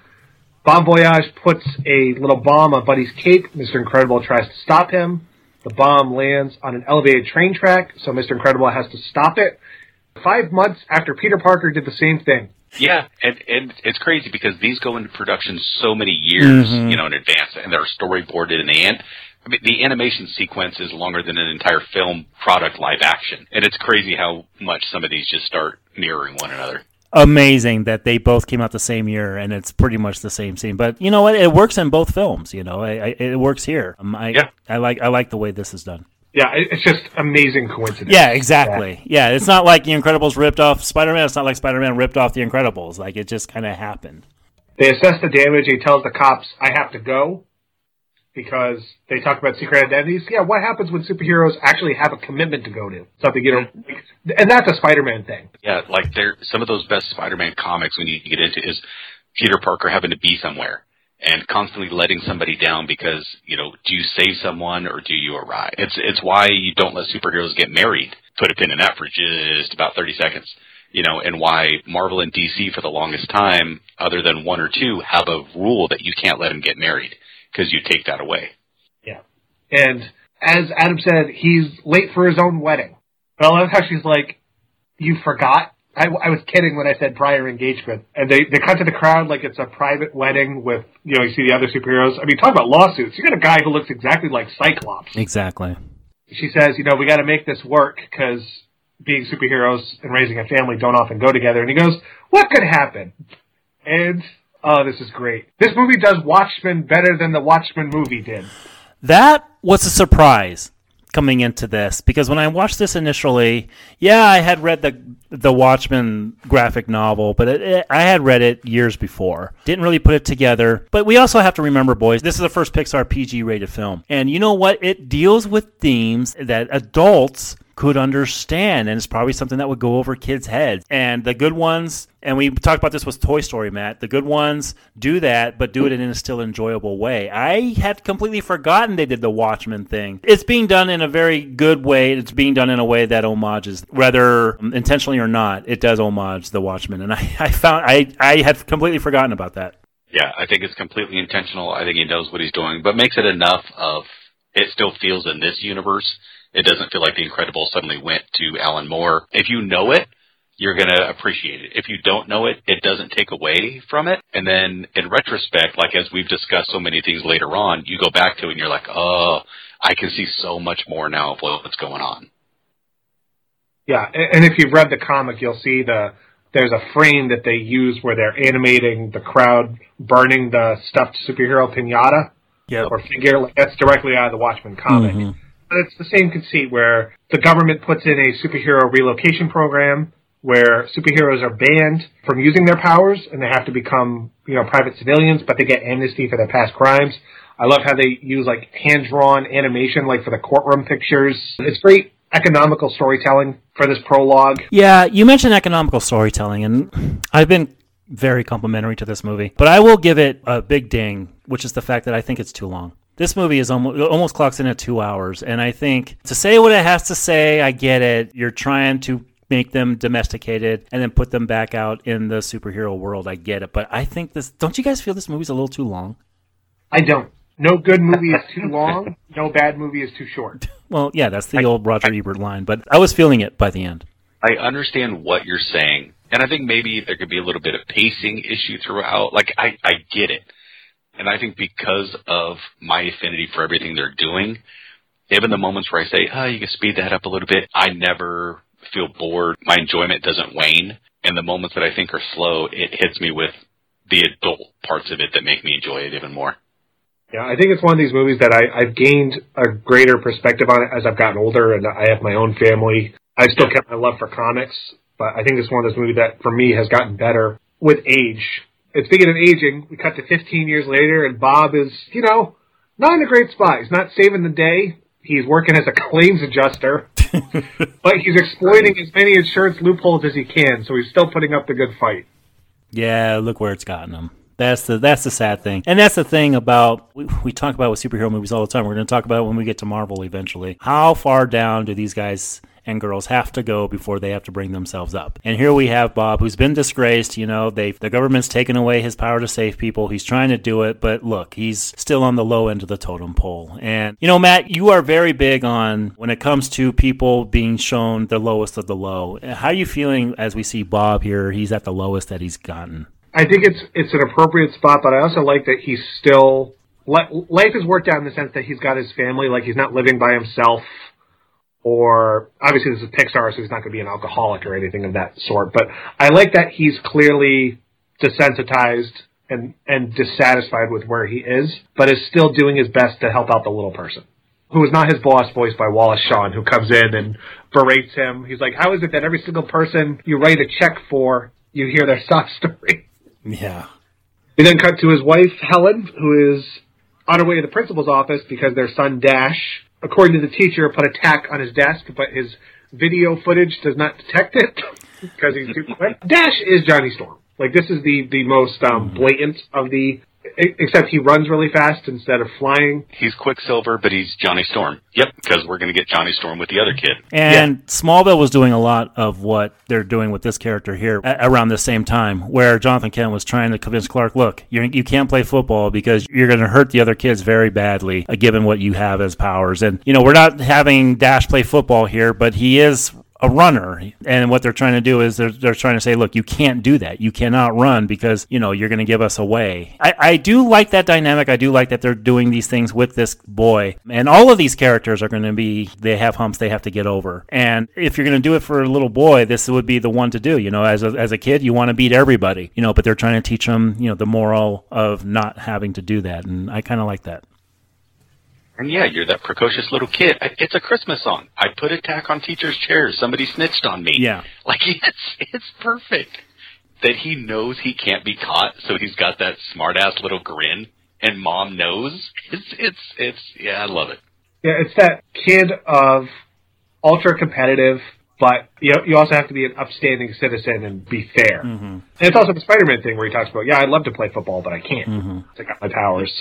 Bomb Voyage puts a little bomb on Buddy's cape. Mr. Incredible tries to stop him. The bomb lands on an elevated train track, so Mr. Incredible has to stop it. Five months after Peter Parker did the same thing. Yeah, and and it's crazy because these go into production so many years, Mhm. you know, in advance, and they're storyboarded in the end. I mean, the animation sequence is longer than an entire film product live action, and it's crazy how much some of these just start mirroring one another. Amazing that they both came out the same year, and it's pretty much the same scene. But you know what? It works in both films. You know, I, I, it works here. Um, I, Yeah. I like I like the way this is done. Yeah, it's just amazing coincidence. Yeah, exactly. Yeah, it's not like The Incredibles ripped off Spider Man. It's not like Spider Man ripped off The Incredibles. Like it just kind of happened. They assess the damage. He tells the cops, "I have to go," because they talk about secret identities. Yeah, what happens when superheroes actually have a commitment to go to something? You know, and that's a Spider-Man thing. Yeah, like there, some of those best Spider-Man comics when you get into is Peter Parker having to be somewhere and constantly letting somebody down because you know, do you save someone or do you arrive? It's it's why you don't let superheroes get married. Put a pin in that for just about thirty seconds. You know, and why Marvel and DC for the longest time, other than one or two, have a rule that you can't let them get married because you take that away. Yeah. And as Adam said, he's late for his own wedding. But I love how she's like, "You forgot." I, I was kidding when I said prior engagement, and they they cut to the crowd like it's a private wedding with you know you see the other superheroes. I mean, talk about lawsuits. You got a guy who looks exactly like Cyclops. Exactly. she says, you know, we got to make this work because being superheroes and raising a family don't often go together. And he goes, what could happen? And oh, this is great. This movie does Watchmen better than the Watchmen movie did. That was a surprise coming into this because when I watched this initially, yeah, I had read the the Watchmen graphic novel, but it, it, I had read it years before. Didn't really put it together. But we also have to remember, boys, this is the first Pixar PG rated film, and you know what? It deals with themes that adults could understand, and it's probably something that would go over kids' heads. And the good ones, and we talked about this with Toy Story, Matt. The good ones do that, but do it in a still enjoyable way. I had completely forgotten they did the Watchmen thing. It's being done in a very good way. It's being done in a way that homages, whether intentionally or not, it does homage the Watchmen. And I, I found I I had completely forgotten about that. Yeah, I think it's completely intentional. I think he knows what he's doing, but makes it enough of it still feels in this universe. It doesn't feel like The Incredibles suddenly went to Alan Moore. If you know it, you're going to appreciate it. If you don't know it, it doesn't take away from it. And then in retrospect, like as we've discussed so many things later on, you go back to it and you're like, oh, I can see so much more now of what's going on. Yeah, and and if you've read the comic, you'll see the there's a frame that they use where they're animating the crowd burning the stuffed superhero pinata Yep. or figure. Like, that's directly out of the Watchmen comic. Mhm. It's the same conceit where the government puts in a superhero relocation program where superheroes are banned from using their powers and they have to become, you know, private civilians, but they get amnesty for their past crimes. I love how they use like hand drawn animation, like for the courtroom pictures. It's great economical storytelling for this prologue. Yeah, you mentioned economical storytelling, and I've been very complimentary to this movie, but I will give it a big ding, which is the fact that I think it's too long. This movie is almost, almost clocks in at two hours, and I think to say what it has to say, I get it. You're trying to make them domesticated and then put them back out in the superhero world. I get it, but I think this. Don't you guys feel this movie's a little too long? I don't. No good movie is too long. No bad movie is too short. Well, yeah, that's the old Roger Ebert line, but I was feeling it by the end. I understand what you're saying, and I think maybe there could be a little bit of pacing issue throughout. Like I, I get it, and I think because of my affinity for everything they're doing, even the moments where I say, "Oh, you can speed that up a little bit," I never feel bored. My enjoyment doesn't wane, and the moments that I think are slow, it hits me with the adult parts of it that make me enjoy it even more. Yeah, I think it's one of these movies that I, I've gained a greater perspective on it as I've gotten older and I have my own family. I've still kept my love for comics, but I think it's one of those movies that for me has gotten better with age. And speaking of aging, we cut to 15 years later and Bob is, you know, not in a great spot. He's not saving the day. He's working as a claims adjuster, but he's exploiting as many insurance loopholes as he can, so he's still putting up the good fight. Yeah, look where it's gotten him. That's the that's the sad thing, and that's the thing about we, we talk about with superhero movies all the time. We're going to talk about it when we get to Marvel eventually. How far down do these guys and girls have to go before they have to bring themselves up? And here we have Bob, who's been disgraced. You know, they the government's taken away his power to save people. He's trying to do it, but look, he's still on the low end of the totem pole. And you know, Matt, you are very big on when it comes to people being shown the lowest of the low. How are you feeling as we see Bob here? He's at the lowest that he's gotten. I think it's it's an appropriate spot, but I also like that he's still life has worked out in the sense that he's got his family, like he's not living by himself. Or obviously this is Pixar, so he's not going to be an alcoholic or anything of that sort. But I like that he's clearly desensitized and and dissatisfied with where he is, but is still doing his best to help out the little person. Who is not his boss, voiced by Wallace Shawn, who comes in and berates him. He's like, "How is it that every single person you write a check for, you hear their sob story?" Yeah. We then cut to his wife, Helen, who is on her way to the principal's office because their son, Dash, according to the teacher, put a tack on his desk, but his video footage does not detect it because he's too quick. Dash is Johnny Storm. Like, this is the, the most um, blatant of the. Except he runs really fast instead of flying. He's Quicksilver, but he's Johnny Storm. Yep, because we're going to get Johnny Storm with the other kid. And Smallville was doing a lot of what they're doing with this character here a- around the same time, where Jonathan Kent was trying to convince Clark, look, you're, you can't play football because you're going to hurt the other kids very badly, uh, given what you have as powers. And, you know, we're not having Dash play football here, but he is a runner. And what they're trying to do is they're, they're trying to say, look, you can't do that. You cannot run because, you know, you're going to give us away. I, I do like that dynamic. I do like that they're doing these things with this boy. And all of these characters are going to be, they have humps they have to get over. And if you're going to do it for a little boy, this would be the one to do. You know, as a, as a kid, you want to beat everybody, you know, but they're trying to teach them, you know, the moral of not having to do that. And I kind of like that. And yeah, you're that precocious little kid. It's a Christmas song. I put a tack on teacher's chairs. Somebody snitched on me. Yeah. Like it's it's perfect that he knows he can't be caught, so he's got that smart ass little grin, and mom knows. It's it's it's yeah, I love it. Yeah, it's that kid of ultra competitive, but you know, you also have to be an upstanding citizen and be fair. Mm-hmm. And it's also the Spider-Man thing where he talks about, yeah, I'd love to play football, but I can't. Mm-hmm. I got my powers.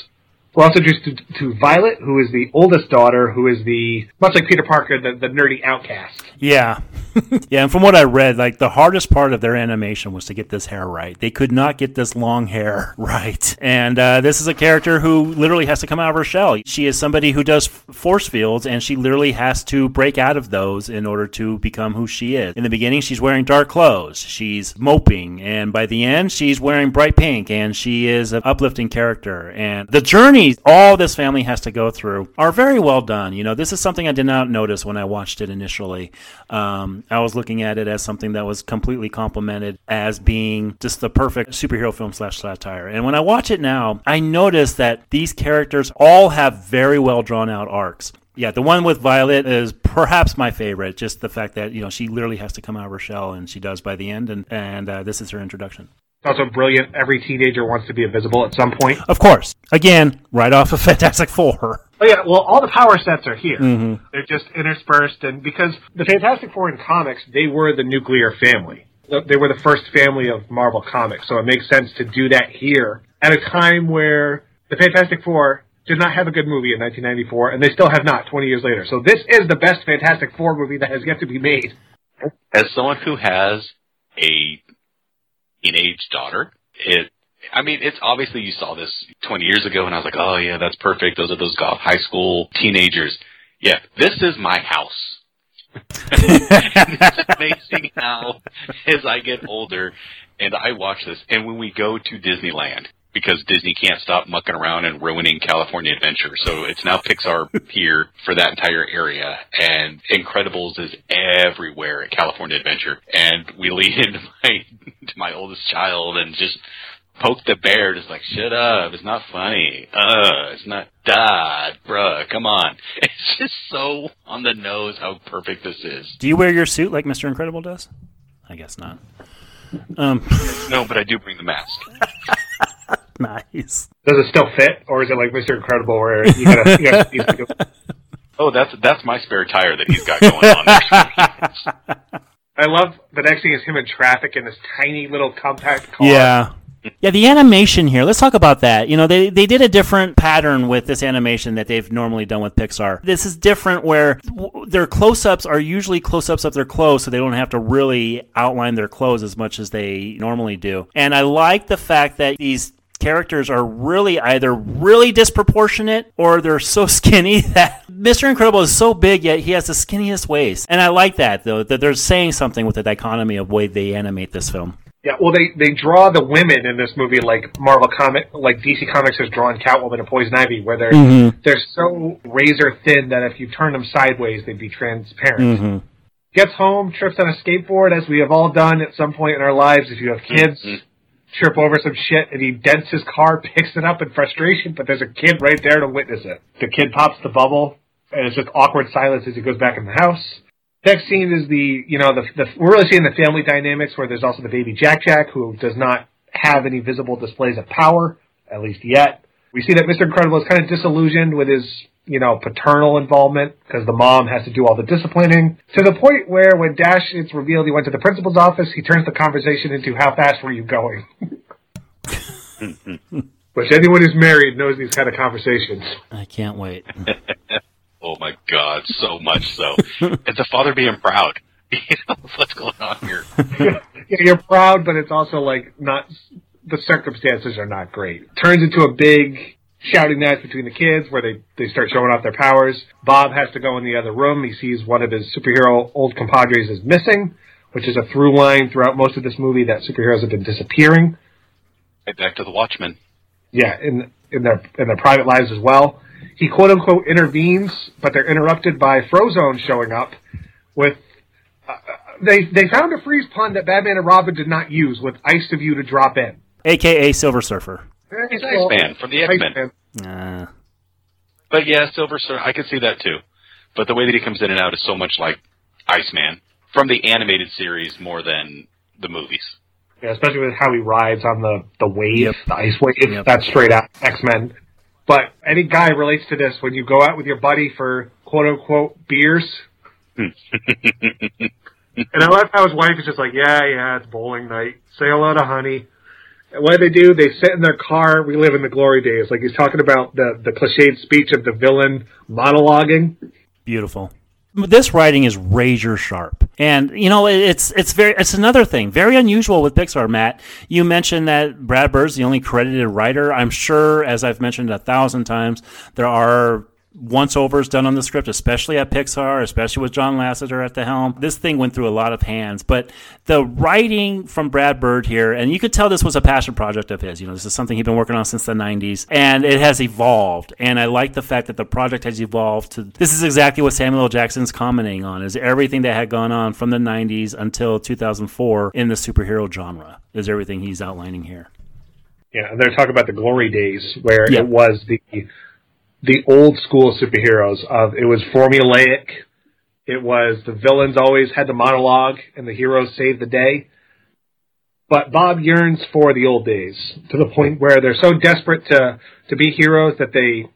We're also introduced to, to Violet, who is the oldest daughter, who is the much like Peter Parker, the, the nerdy outcast. Yeah. yeah, and from what I read, like the hardest part of their animation was to get this hair right. They could not get this long hair right. And uh, this is a character who literally has to come out of her shell. She is somebody who does force fields, and she literally has to break out of those in order to become who she is. In the beginning, she's wearing dark clothes, she's moping, and by the end, she's wearing bright pink, and she is an uplifting character. And the journey journeys all this family has to go through are very well done. You know, this is something I did not notice when I watched it initially. Um, I was looking at it as something that was completely complimented as being just the perfect superhero film slash satire. And when I watch it now, I notice that these characters all have very well drawn out arcs. Yeah, the one with Violet is perhaps my favorite. Just the fact that you know she literally has to come out of her shell, and she does by the end, and and uh, this is her introduction. It's also brilliant. Every teenager wants to be invisible at some point. Of course, again, right off of Fantastic Four. Oh yeah, well, all the power sets are here. Mhm. They're just interspersed, and because the Fantastic Four in comics, they were the nuclear family. They were the first family of Marvel Comics, so it makes sense to do that here at a time where the Fantastic Four did not have a good movie in 1994, and they still have not 20 years later. So this is the best Fantastic Four movie that has yet to be made. As someone who has a teenage daughter, it. I mean, it's obviously you saw this 20 years ago, and I was like, oh yeah, that's perfect. Those are those golf high school teenagers. Yeah, this is my house. it's amazing how, as I get older, and I watch this, and when we go to Disneyland, because Disney can't stop mucking around and ruining California Adventure, so it's now Pixar here for that entire area, and Incredibles is everywhere at California Adventure, and we lead into my to my oldest child and just poke the bear, just like shut up, it's not funny, uh, it's not dad, bruh, come on, it's just so on the nose how perfect this is. Do you wear your suit like Mr. Incredible does? I guess not. Um, No, but I do bring the mask. Nice. Does it still fit, or is it like Mr. Incredible where you gotta, you gotta sneeze it? Oh, that's that's my spare tire that he's got going on. There. I love the next thing is him in traffic in this tiny little compact car. Yeah. Yeah, the animation here. Let's talk about that. You know, they they did a different pattern with this animation that they've normally done with Pixar. This is different where their close-ups are usually close-ups of their clothes so they don't have to really outline their clothes as much as they normally do. And I like the fact that these characters are really either really disproportionate or they're so skinny that Mr. Incredible is so big yet he has the skinniest waist. And I like that though that they're saying something with the dichotomy of way they animate this film. Yeah, well, they they draw the women in this movie like Marvel comic, like DC Comics has drawn Catwoman and Poison Ivy, where they're Mhm. they're so razor thin that if you turn them sideways, they'd be transparent. Mm-hmm. Gets home, trips on a skateboard, as we have all done at some point in our lives. If you have kids, trip over some shit, and he dents his car, picks it up in frustration, but there's a kid right there to witness it. The kid pops the bubble, and it's just awkward silence as he goes back in the house. Next scene is the, you know, the, the we're really seeing the family dynamics where there's also the baby Jack Jack who does not have any visible displays of power, at least yet. We see that Mr. Incredible is kind of disillusioned with his, you know, paternal involvement because the mom has to do all the disciplining to the point where when Dash it's revealed he went to the principal's office, he turns the conversation into how fast were you going? Which anyone who's married knows these kind of conversations. I can't wait. oh my god, so much so. it's a father being proud. You know what's going on here? yeah, you're proud, but it's also like not the circumstances are not great. Turns into a big shouting match between the kids where they they start showing off their powers. Bob has to go in the other room. He sees one of his superhero old compadres is missing, which is a through line throughout most of this movie that superheroes have been disappearing. Right back to the Watchmen. Yeah, in in their in their private lives as well. He quote unquote intervenes, but they're interrupted by Frozone showing up with. Uh, they they found a freeze pun that Batman and Robin did not use with Ice of You to drop in. AKA Silver Surfer. He's Iceman from the X-Men. Uh, But yeah, Silver Surfer, I can see that too. But the way that he comes in and out is so much like Iceman from the animated series more than the movies. Yeah, especially with how he rides on the the wave, Yep. the ice wave. Yep. That's straight out X Men. But any guy relates to this when you go out with your buddy for quote unquote beers. and I love how his wife is just like, yeah, yeah, it's bowling night. Say hello to honey. What do they do? They sit in their car. We live in the glory days. Like he's talking about the the cliched speech of the villain monologuing. beautiful. This writing is razor sharp, and you know it's it's very it's another thing very unusual with Pixar. Matt, you mentioned that Brad Bird's the only credited writer. I'm sure, as I've mentioned a thousand times, there are once overs done on the script, especially at Pixar, especially with John Lasseter at the helm. This thing went through a lot of hands, but the writing from Brad Bird here, and you could tell this was a passion project of his. You know, this is something he'd been working on since the 90s, and it has evolved. And I like the fact that the project has evolved to this is exactly what Samuel L. Jackson's commenting on is everything that had gone on from the 90s until 2004 in the superhero genre is everything he's outlining here. Yeah, they're talking about the glory days where Yeah. it was the the old school superheroes of it was formulaic. It was the villains always had the monologue and the heroes saved the day. But Bob yearns for the old days to the point where they're so desperate to to be heroes that they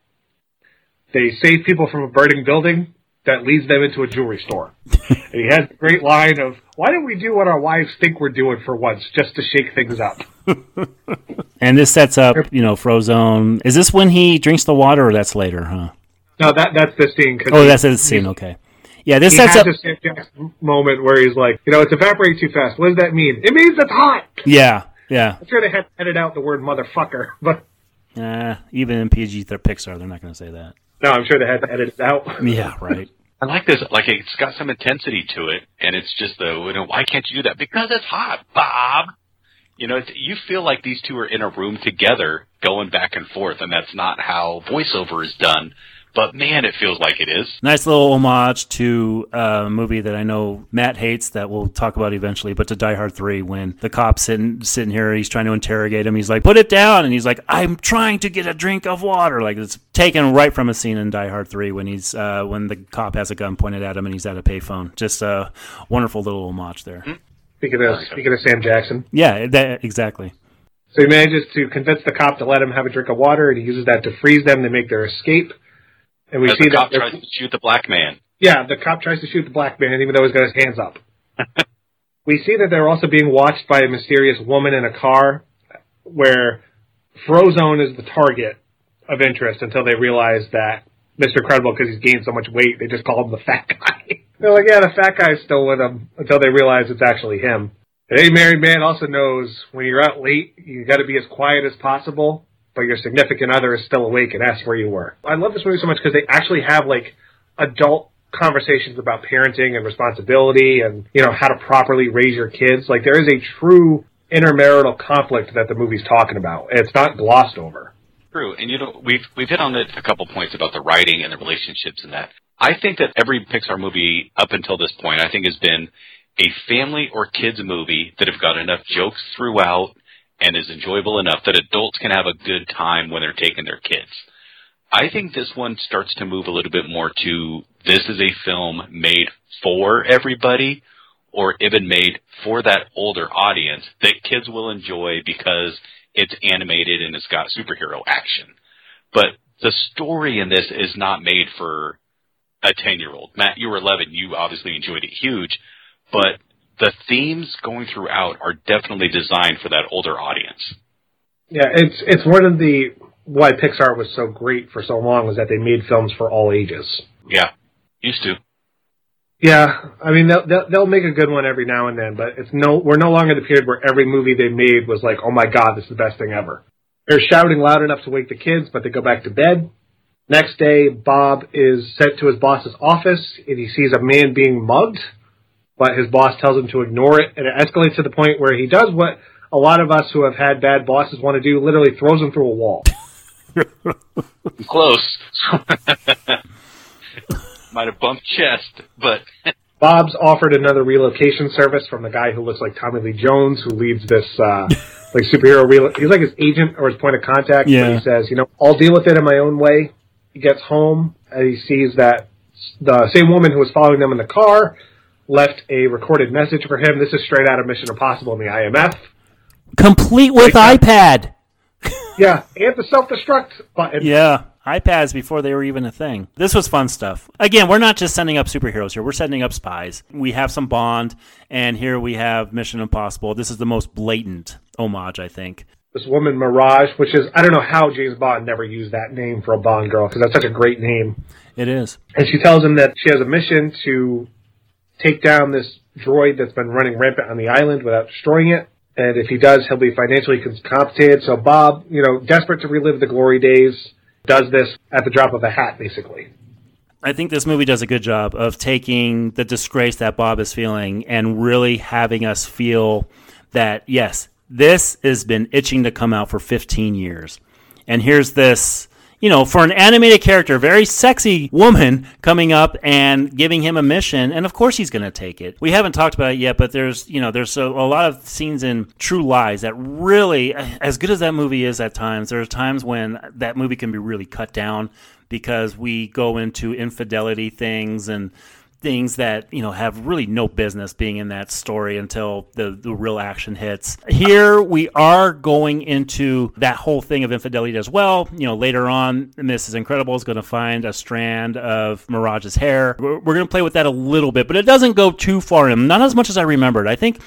they save people from a burning building that leads them into a jewelry store. and he has a great line of, "Why don't we do what our wives think we're doing for once, just to shake things up?" And this sets up, you know, Frozone. Is this when he drinks the water, or that's later, huh? No, that that's the scene. 'cause Oh, he- that's the scene. Okay. Yeah, this he sets has up. a Sam Jackson moment where he's like, you know, it's evaporating too fast. What does that mean? It means it's hot. Yeah, yeah. I'm sure they had to edit out the word motherfucker, but Uh, even in PG they're Pixar, they're not going to say that. no, I'm sure they had to edit it out. Yeah, right. I like this. Like it's got some intensity to it, and it's just the you know why can't you do that? Because it's hot, Bob. You know, it's, you feel like these two are in a room together, going back and forth, and that's not how voiceover is done. But man, it feels like it is. Nice little homage to uh, a movie that I know Matt hates that we'll talk about eventually, but to Die Hard 3 when the cop's sitting, sitting here, he's trying to interrogate him. He's like, put it down. And he's like, I'm trying to get a drink of water. Like it's taken right from a scene in Die Hard 3 when he's, uh, when the cop has a gun pointed at him and he's at a payphone. Just a wonderful little homage there. Speaking of speaking of Sam Jackson, Yeah, that, exactly. so he manages to convince the cop to let him have a drink of water, and he uses that to freeze them to make their escape. And we As see the cop that tries to shoot the black man. Yeah, the cop tries to shoot the black man, even though he's got his hands up. we see that they're also being watched by a mysterious woman in a car, where Frozone is the target of interest until they realize that Mr. Credible, because he's gained so much weight, they just call him the fat guy. they're like, yeah, the fat guy's still with him, until they realize it's actually him. And any married man also knows when you're out late, you got to be as quiet as possible, but your significant other is still awake and asks where you were. I love this movie so much because they actually have like adult conversations about parenting and responsibility and you know how to properly raise your kids. Like there is a true intermarital conflict that the movie's talking about. It's not glossed over. True, and you know we've we've hit on it a couple points about the writing and the relationships and that. I think that every Pixar movie up until this point, I think, has been a family or kids movie that have got enough jokes throughout and is enjoyable enough that adults can have a good time when they're taking their kids. I think this one starts to move a little bit more to this is a film made for everybody or even made for that older audience that kids will enjoy because it's animated and it's got superhero action. But the story in this is not made for a 10 year old. Matt, you were 11. You obviously enjoyed it huge, but the themes going throughout are definitely designed for that older audience. Yeah, it's it's one of the why Pixar was so great for so long was that they made films for all ages. Yeah. Used to. Yeah, I mean they'll, they'll they'll make a good one every now and then, but it's no we're no longer the period where every movie they made was like, oh my god, this is the best thing ever. They're shouting loud enough to wake the kids, but they go back to bed. Next day, Bob is sent to his boss's office and he sees a man being mugged, but his boss tells him to ignore it, and it escalates to the point where he does what a lot of us who have had bad bosses want to do, literally throws him through a wall. Close. Might have bumped chest, but Bob's offered another relocation service from the guy who looks like Tommy Lee Jones, who leads this uh, like superhero. Relo- he's like his agent or his point of contact. Yeah. But he says, you know, I'll deal with it in my own way. He gets home and he sees that the same woman who was following them in the car left a recorded message for him. This is straight out of Mission Impossible in the IMF. Complete with iPad. Yeah, and the self destruct button. Yeah, iPads before they were even a thing. This was fun stuff. Again, we're not just sending up superheroes here. We're sending up spies. We have some Bond, and here we have Mission Impossible. This is the most blatant homage, I think. This woman Mirage, which is I don't know how James Bond never used that name for a Bond girl because that's such a great name. It is. And she tells him that she has a mission to take down this droid that's been running rampant on the island without destroying it. And if he does, he'll be financially compensated. So Bob, you know, desperate to relive the glory days, does this at the drop of a hat, basically. I think this movie does a good job of taking the disgrace that Bob is feeling and really having us feel that, yes, this has been itching to come out for 15 years. And here's this, you know, for an animated character, very sexy woman coming up and giving him a mission. And of course he's going to take it. We haven't talked about it yet, but there's, you know, there's a, a lot of scenes in True Lies that really, as good as that movie is at times, there are times when that movie can be really cut down because we go into infidelity things and things that you know have really no business being in that story until the, the real action hits. Here we are going into that whole thing of infidelity as well. You know, later on, Mrs. Incredible is going to find a strand of Mirage's hair. We're, we're going to play with that a little bit, but it doesn't go too far in. Not as much as I remembered. I think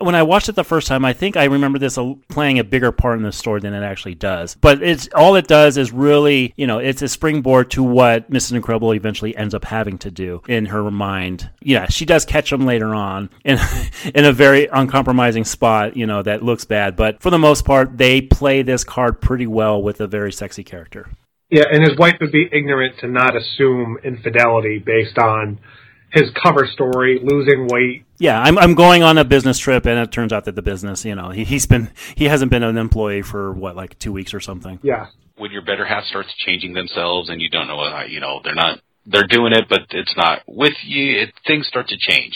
when I watched it the first time, I think I remember this playing a bigger part in the story than it actually does. But it's all it does is really, you know, it's a springboard to what Mrs. Incredible eventually ends up having to do in her mind. Yeah, she does catch him later on in in a very uncompromising spot, you know, that looks bad. But for the most part, they play this card pretty well with a very sexy character. Yeah, and his wife would be ignorant to not assume infidelity based on his cover story, losing weight. Yeah, I'm I'm going on a business trip, and it turns out that the business, you know, he, he's been he hasn't been an employee for what like two weeks or something. Yeah. When your better half starts changing themselves, and you don't know, uh, you know, they're not they're doing it, but it's not with you. It, things start to change,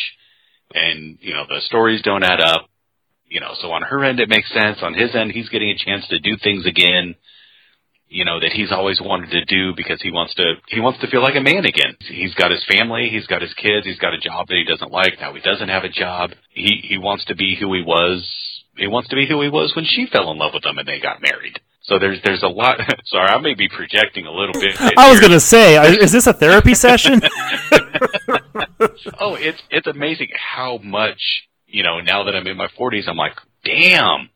and you know the stories don't add up. You know, so on her end it makes sense. On his end, he's getting a chance to do things again you know that he's always wanted to do because he wants to he wants to feel like a man again. He's got his family, he's got his kids, he's got a job that he doesn't like. Now he doesn't have a job. He he wants to be who he was. He wants to be who he was when she fell in love with him and they got married. So there's there's a lot. Sorry, I may be projecting a little bit. I was going to say, is this a therapy session? oh, it's it's amazing how much you know. Now that I'm in my 40s, I'm like, damn.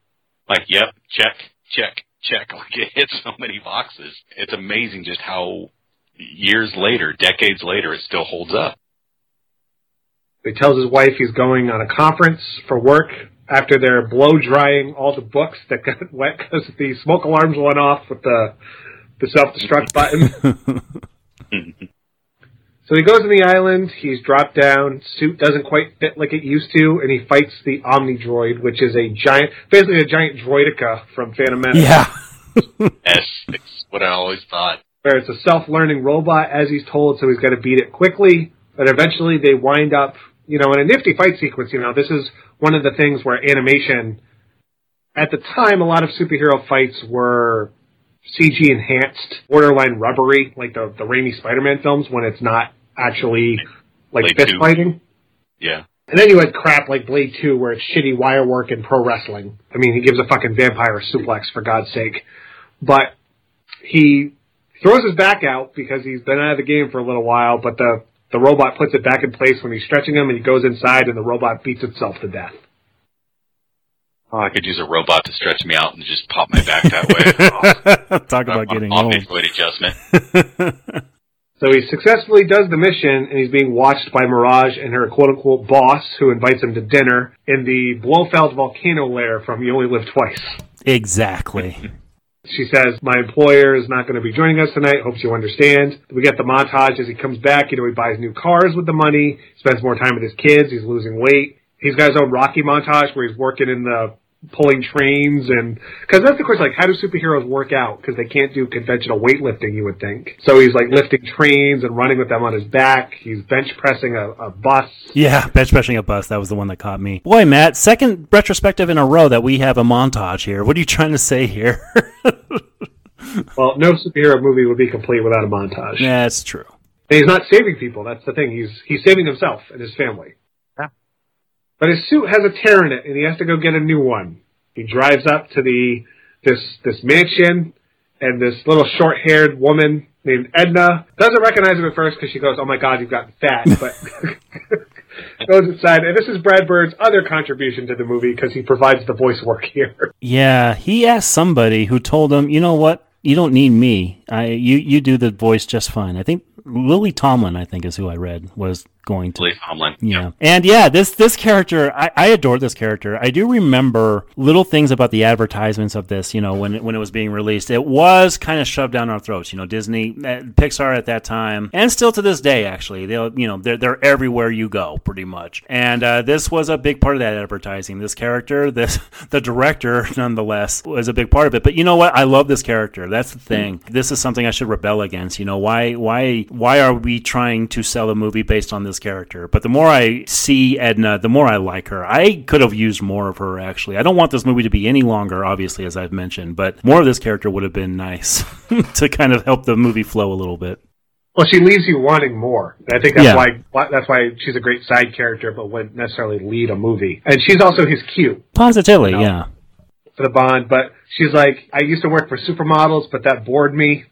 Like, yep, check, check, check. Like it hits so many boxes. It's amazing just how years later, decades later, it still holds up. He tells his wife he's going on a conference for work after they're blow drying all the books that got wet because the smoke alarms went off with the the self destruct button. so he goes to the island. He's dropped down. Suit doesn't quite fit like it used to, and he fights the Omnidroid, which is a giant, basically a giant droideka from Phantom Menace. Yeah. yes, it's what I always thought. Where it's a self-learning robot, as he's told, so he's got to beat it quickly. But eventually, they wind up, you know, in a nifty fight sequence. You know, this is one of the things where animation, at the time, a lot of superhero fights were CG enhanced, borderline rubbery, like the the Raimi Spider-Man films, when it's not actually like Blade fist 2. fighting. Yeah. And then you had crap like Blade 2 where it's shitty wire work and pro wrestling. I mean, he gives a fucking vampire a suplex for God's sake. But he throws his back out because he's been out of the game for a little while, but the, the robot puts it back in place when he's stretching him and he goes inside and the robot beats itself to death. Oh, I could use a robot to stretch me out and just pop my back that way. Oh, Talk about getting obvious old. weight adjustment. So he successfully does the mission, and he's being watched by Mirage and her quote-unquote boss, who invites him to dinner in the Blofeld volcano lair from You Only Live Twice. Exactly. She says, my employer is not going to be joining us tonight. Hopes you understand. We get the montage as he comes back. You know, he buys new cars with the money, spends more time with his kids. He's losing weight. He's got his own Rocky montage where he's working in the pulling trains and because that's the question like how do superheroes work out because they can't do conventional weightlifting you would think so he's like lifting trains and running with them on his back he's bench pressing a, a bus Yeah, bench pressing a bus. That was the one that caught me. Boy, Matt, second retrospective in a row that we have a montage here. What are you trying to say here? well no superhero movie would be complete without a montage That's true. And he's not saving people. That's the thing. He's he's saving himself and his family. But his suit has a tear in it, and he has to go get a new one. He drives up to the this this mansion, and this little short-haired woman named Edna doesn't recognize him at first because she goes, "Oh my God, you've gotten fat." But goes inside, and this is Brad Bird's other contribution to the movie because he provides the voice work here. Yeah, he asked somebody who told him, "You know what? You don't need me. I you you do the voice just fine." I think Lily Tomlin, I think, is who I read was going to. Lily Tomlin. Yeah. And yeah, this this character, I, I adore this character. I do remember little things about the advertisements of this. You know, when it, when it was being released, it was kind of shoved down our throats. You know, Disney, uh, Pixar at that time, and still to this day, actually, they you know they're they're everywhere you go, pretty much. And uh, this was a big part of that advertising. This character, this the director, nonetheless, was a big part of it. But you know what? I love this character. That's the thing. This is something I should rebel against. You know, why why why are we trying to sell a movie based on this character? But the more I see Edna, the more I like her. I could have used more of her actually. I don't want this movie to be any longer, obviously, as I've mentioned, but more of this character would have been nice to kind of help the movie flow a little bit. Well, she leaves you wanting more. And I think that's Yeah. why that's why she's a great side character, but wouldn't necessarily lead a movie. And she's also his Q Positively, No. yeah. for the Bond. But she's like, I used to work for supermodels, but that bored me.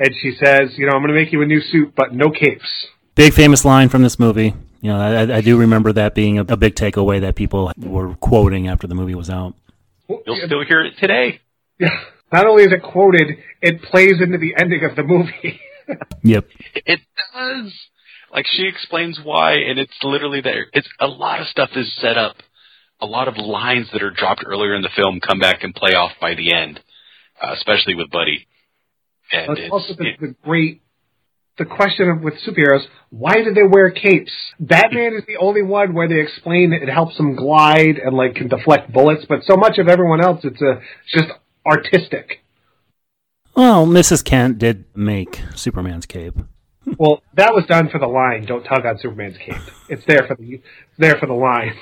And she says, you know, I'm going to make you a new suit, but no capes. Big famous line from this movie. You know, I, I do remember that being a, a big takeaway that people were quoting after the movie was out. You'll still hear it today. Yeah. Not only is it quoted, it plays into the ending of the movie. Yep. It does. Like she explains why, and it's literally there. It's a lot of stuff is set up. A lot of lines that are dropped earlier in the film come back and play off by the end, uh, especially with Buddy. And But it's, also the, it- the great, the question of, with superheroes, why do they wear capes? Batman is the only one where they explain that it helps them glide and like can deflect bullets, but so much of everyone else, it's a, it's just artistic. Well, Mrs. Kent did make Superman's cape. Well, that was done for the line. Don't tug on Superman's cape. It's there for the, it's there for the line.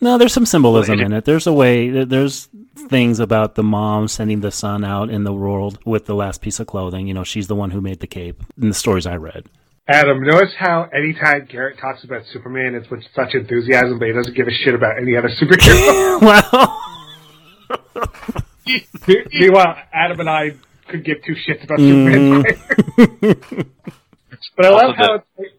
No, there's some symbolism in it. There's a way. There's things about the mom sending the son out in the world with the last piece of clothing. You know, she's the one who made the cape in the stories I read. Adam, notice how anytime Garrett talks about Superman, it's with such enthusiasm, but he doesn't give a shit about any other superhero. well, Me- Meanwhile, Adam and I could give two shits about Mhm. Superman. but I love how it's,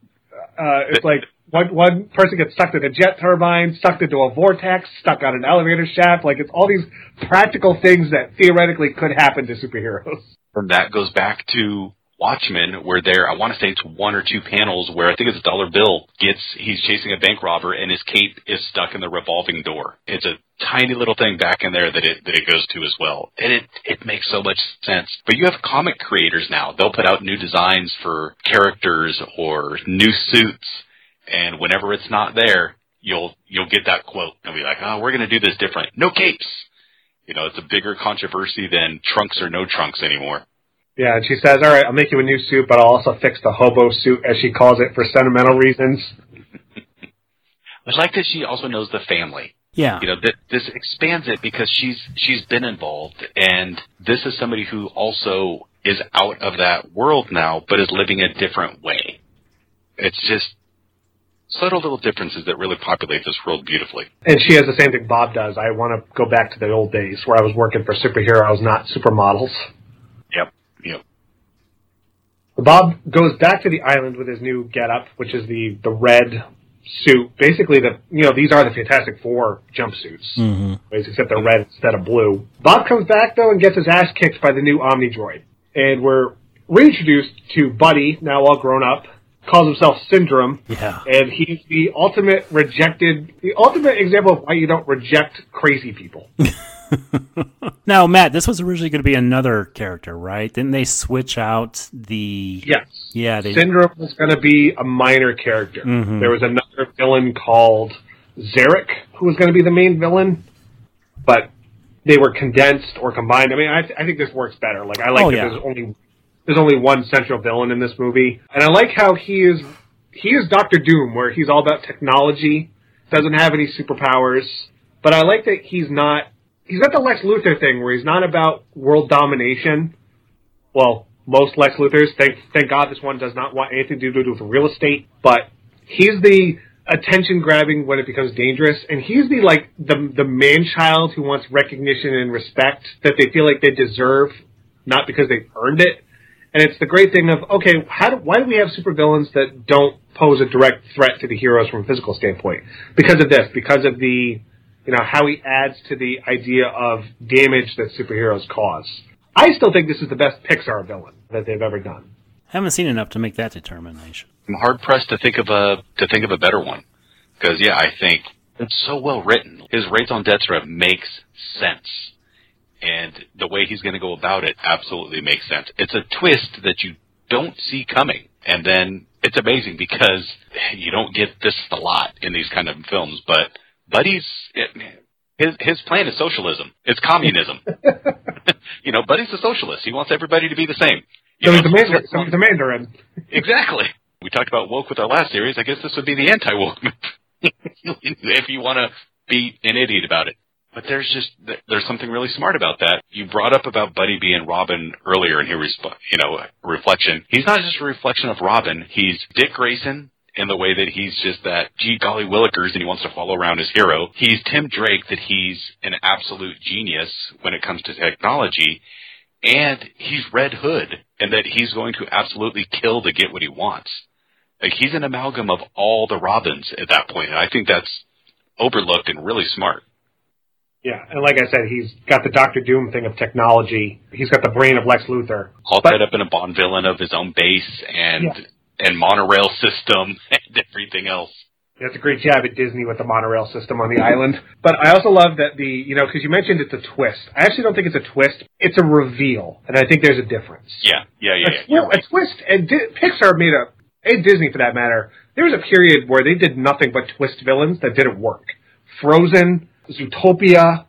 uh, it's like one one person gets sucked in a jet turbine, sucked into a vortex, stuck on an elevator shaft. Like it's all these practical things that theoretically could happen to superheroes. and that goes back to Watchmen, where there, I want to say it's one or two panels where I think it's a Dollar Bill gets, he's chasing a bank robber and his cape is stuck in the revolving door. It's a tiny little thing back in there that it, that it goes to as well. And it, it makes so much sense. But you have comic creators now. They'll put out new designs for characters or new suits. And whenever it's not there, you'll, you'll get that quote and be like, oh, we're going to do this different. No capes. You know, it's a bigger controversy than trunks or no trunks anymore. Yeah, and she says, "All right, I'll make you a new suit, but I'll also fix the hobo suit, as she calls it, for sentimental reasons." I like that she also knows the family. Yeah. You know, that this expands it because she's she's been involved and this is somebody who also is out of that world now but is living a different way. It's just subtle little differences that really populate this world beautifully. And she has the same thing Bob does. I want to go back to the old days where I was working for superheroes, not supermodels. Yep. Yep. Bob goes back to the island with his new getup, which is the the red suit. Basically, the you know these are the Fantastic Four jumpsuits, Mhm. except they're red instead of blue. Bob comes back though and gets his ass kicked by the new Omnidroid, and we're reintroduced to Buddy, now all grown up. Calls himself Syndrome, Yeah. and he's the ultimate rejected, the ultimate example of why you don't reject crazy people. Now, Matt, this was originally going to be another character, right? Didn't they switch out the? Yes. Yeah, they. Syndrome was going to be a minor character. Mhm. There was another villain called Xerek who was going to be the main villain, but they were condensed or combined. I mean, I, I think this works better. Like I like Oh, that yeah. there's only there's only one central villain in this movie, and I like how he is he is Doctor Doom, where he's all about technology, doesn't have any superpowers, but I like that he's not he's got the Lex Luthor thing where he's not about world domination. Well, most Lex Luthors, thank thank God this one does not want anything to do with real estate, but he's the attention grabbing when it becomes dangerous, and he's the like the the man child who wants recognition and respect that they feel like they deserve, not because they've earned it. And it's the great thing of okay, how do, why do we have supervillains that don't pose a direct threat to the heroes from a physical standpoint? Because of this, because of the you know how he adds to the idea of damage that superheroes cause. I still think this is the best Pixar villain that they've ever done. I Haven't seen enough to make that determination. I'm hard pressed to think of a to think of a better one because yeah, I think it's so well written. His raison d'être makes sense, and the way he's going to go about it absolutely makes sense. It's a twist that you don't see coming, and then it's amazing because you don't get this a lot in these kind of films. But Buddy's it, his his plan is socialism. It's communism. you know, Buddy's a socialist. He wants everybody to be the same. You So know, he's the Mandarin. So he's the Mandarin. Exactly. We talked about woke with our last series. I guess this would be the anti-woke if you want to be an idiot about it. But there's just there's something really smart about that. You brought up about Buddy being Robin earlier in his you know reflection. He's not just a reflection of Robin. He's Dick Grayson in the way that he's just that gee golly willikers and he wants to follow around his hero. He's Tim Drake that he's an absolute genius when it comes to technology. And he's Red Hood and that he's going to absolutely kill to get what he wants. Like he's an amalgam of all the Robins at that point, and I think that's overlooked and really smart. Yeah, and like I said, he's got the Doctor Doom thing of technology. He's got the brain of Lex Luthor. All tied up in a Bond villain of his own base and Yeah. and monorail system and everything else. That's a great job at Disney with the monorail system on the island. But I also love that the, you know, because you mentioned it's a twist. I actually don't think it's a twist. It's a reveal. And I think there's a difference. Yeah, yeah, yeah. a, yeah. You're a twist, and Di- Pixar made a, and Disney for that matter, there was a period where they did nothing but twist villains that didn't work. Frozen, Zootopia,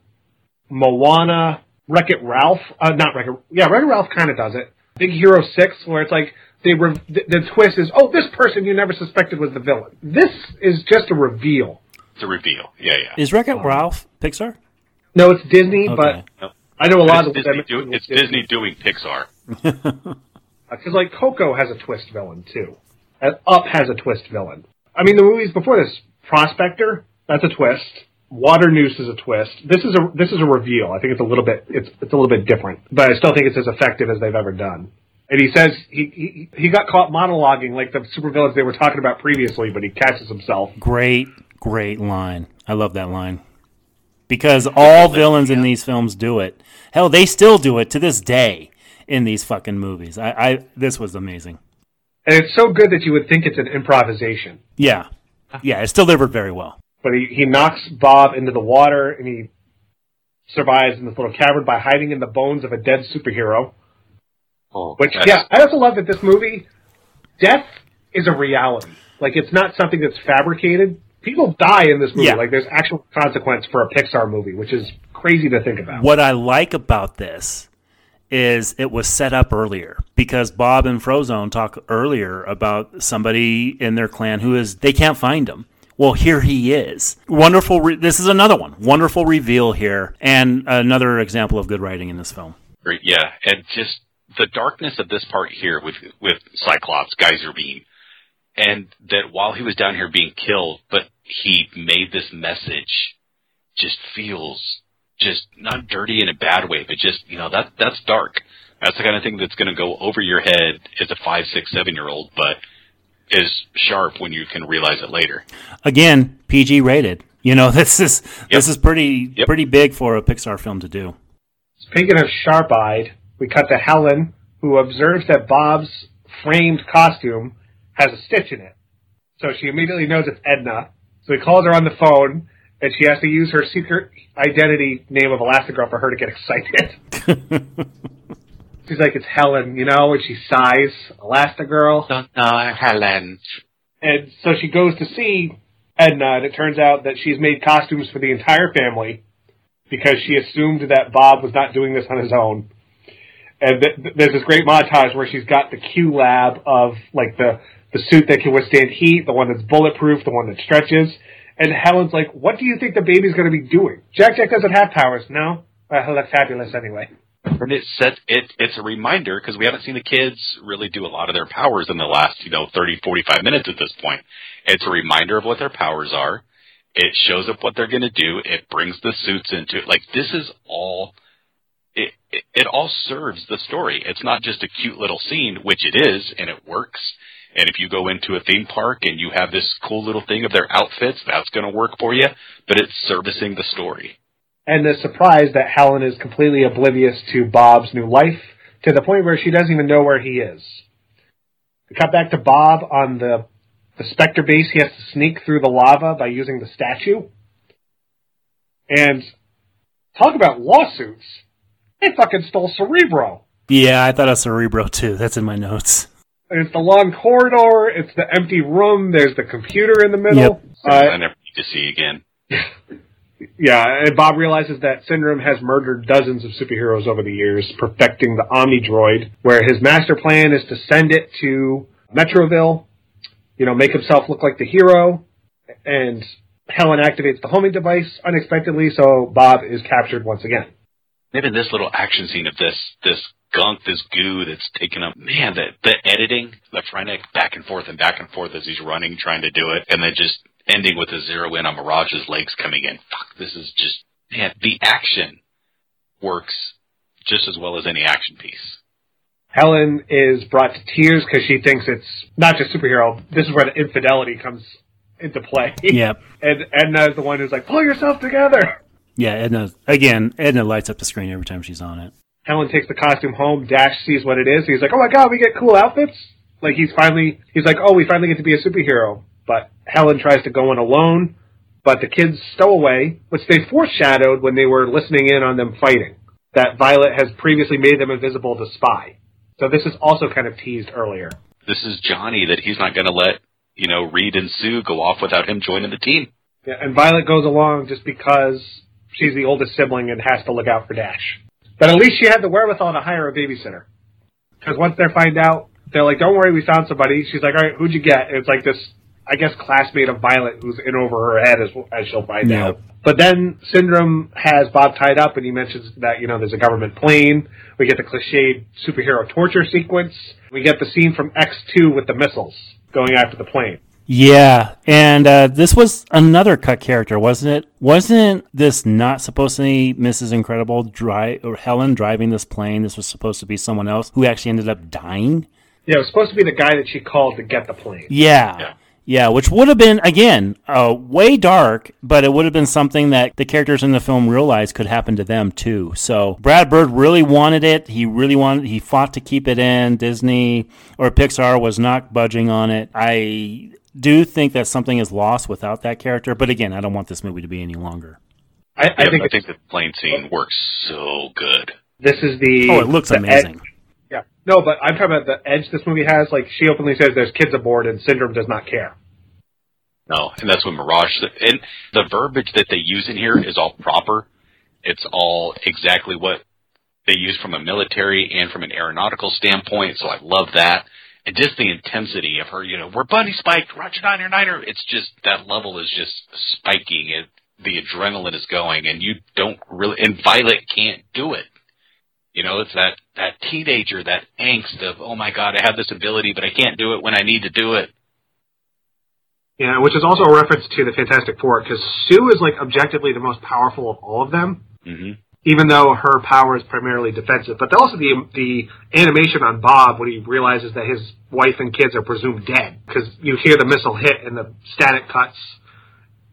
Moana, Wreck It Ralph, uh, not Wreck It, yeah, Wreck It Ralph kind of does it. Big Hero 6, where it's like, they re- the, the twist is, oh, this person you never suspected was the villain. This is just a reveal. It's a reveal. Yeah, yeah. Is Wreck It Ralph Pixar? No, it's Disney, Okay. but I know a lot of it's the Disney, do, it's Disney doing Pixar. Because like Coco has a twist villain too. And Up has a twist villain. I mean, the movies before this, Prospector, that's a twist. Waternoose is a twist. This is a this is a reveal. I think it's a little bit it's it's a little bit different, but I still think it's as effective as they've ever done. And he says he he, he got caught monologuing like the supervillains they were talking about previously, but he catches himself. Great, great line. I love that line. Because all villains in these films do it. Hell, they still do it to this day in these fucking movies. I, I this was amazing. And it's so good that you would think it's an improvisation. Yeah. Yeah, it's delivered very well. But he, he knocks Bob into the water and he survives in this little cavern by hiding in the bones of a dead superhero. Oh, Which, that's- yeah, I also love that this movie, death is a reality. Like, it's not something that's fabricated. People die in this movie. Yeah. Like, there's actual consequence for a Pixar movie, which is crazy to think about. What I like about this is it was set up earlier because Bob and Frozone talk earlier about somebody in their clan who is they can't find him. Well, here he is. Wonderful. Re- this is another one. Wonderful reveal here, and another example of good writing in this film. Great, yeah, and just the darkness of this part here with with Cyclops, Gazerbeam, and that while he was down here being killed, but he made this message, just feels just not dirty in a bad way, but just you know that that's dark. That's the kind of thing that's going to go over your head as a five, six, seven year old, but is sharp when you can realize it later. Again, PG rated. You know, this is this is pretty pretty big for a Pixar film to do. Speaking of sharp eyed, we cut to Helen, who observes that Bob's framed costume has a stitch in it. So she immediately knows it's Edna. So he calls her on the phone, and she has to use her secret identity name of Elastigirl for her to get excited. She's like, it's Helen, you know, and she sighs, Elastigirl. Don't Helen. And so she goes to see Edna, and it turns out that she's made costumes for the entire family because she assumed that Bob was not doing this on his own. And th- th- there's this great montage where she's got the Q lab of like the the suit that can withstand heat, the one that's bulletproof, the one that stretches. And Helen's like, "What do you think the baby's going to be doing?" Jack Jack doesn't have powers. No, well, he'll look fabulous anyway. And it set it it's a reminder because we haven't seen the kids really do a lot of their powers in the last, you know, 30 45 minutes at this point. It's a reminder of what their powers are. It shows up what they're going to do. It brings the suits into it. Like this is all it, it it all serves the story. It's not just a cute little scene, which it is and it works. And if you go into a theme park and you have this cool little thing of their outfits, that's going to work for you, but it's servicing the story. And the surprise that Helen is completely oblivious to Bob's new life to the point where she doesn't even know where he is. We cut back to Bob on the the Spectre base. He has to sneak through the lava by using the statue. And talk about lawsuits. They fucking stole Cerebro. Yeah, I thought of Cerebro too. That's in my notes. It's the long corridor. It's the empty room. There's the computer in the middle. Yep. Uh, I never need to see again. yeah, and Bob realizes that Syndrome has murdered dozens of superheroes over the years, perfecting the Omnidroid, where his master plan is to send it to Metroville, you know, make himself look like the hero, and Helen activates the homing device unexpectedly, so Bob is captured once again. Even this little action scene of this this gunk, this goo that's taken up. Man, the the editing, the frenetic back and forth and back and forth as he's running, trying to do it, and then just ending with a zero in on Mirage's legs coming in. Fuck, this is just man. The action works just as well as any action piece. Helen is brought to tears because she thinks it's not just superhero. This is where the infidelity comes into play. Yep. and Edna is the one who's like, pull yourself together. Yeah, Edna. Again, Edna lights up the screen every time she's on it. Helen takes the costume home. Dash sees what it is. He's like, "Oh my god, we get cool outfits!" Like he's finally, he's like, "Oh, we finally get to be a superhero." But Helen tries to go in alone, but the kids stow away, which they foreshadowed when they were listening in on them fighting. That Violet has previously made them invisible to spy. So this is also kind of teased earlier. This is Johnny that he's not going to let you know Reed and Sue go off without him joining the team. Yeah, and Violet goes along just because she's the oldest sibling and has to look out for Dash. But at least she had the wherewithal to hire a babysitter. Because once they find out, they're like, "Don't worry, we found somebody." She's like, "All right, who'd you get?" And it's like this, I guess, classmate of Violet who's in over her head as as she'll find Yeah. out. But then Syndrome has Bob tied up, and he mentions that you know there's a government plane. We get the cliched superhero torture sequence. We get the scene from X two with the missiles going after the plane. Yeah, and uh, this was another cut character, wasn't it? Wasn't this not supposed to be Mrs. Incredible dri- or Helen driving this plane? This was supposed to be someone else who actually ended up dying. Yeah, it was supposed to be the guy that she called to get the plane. Yeah. Yeah, which would have been again uh, way dark, but it would have been something that the characters in the film realized could happen to them too. So Brad Bird really wanted it. He really wanted. He fought to keep it in. Disney or Pixar was not budging on it. I do think that something is lost without that character. But again, I don't want this movie to be any longer. I, I Yeah, think I think the plane scene works so good. this is the. Oh, it looks amazing. edge- yeah, no, but I'm talking about the edge this movie has. Like she openly says, "There's kids aboard," and Syndrome does not care. No, and that's what Mirage and the verbiage that they use in here is all proper. It's all exactly what they use from a military and from an aeronautical standpoint. So I love that, and just the intensity of her. You know, we're bunny spiked, Roger Niner Niner. It's just that level is just spiking. It the adrenaline is going, and you don't really. And Violet can't do it. You know, it's that that teenager, that angst of, oh my god, I have this ability, but I can't do it when I need to do it. Yeah, which is also a reference to the Fantastic Four because Sue is like objectively the most powerful of all of them, hmm even though her power is primarily defensive. But also the the animation on Bob when he realizes that his wife and kids are presumed dead because you hear the missile hit and the static cuts,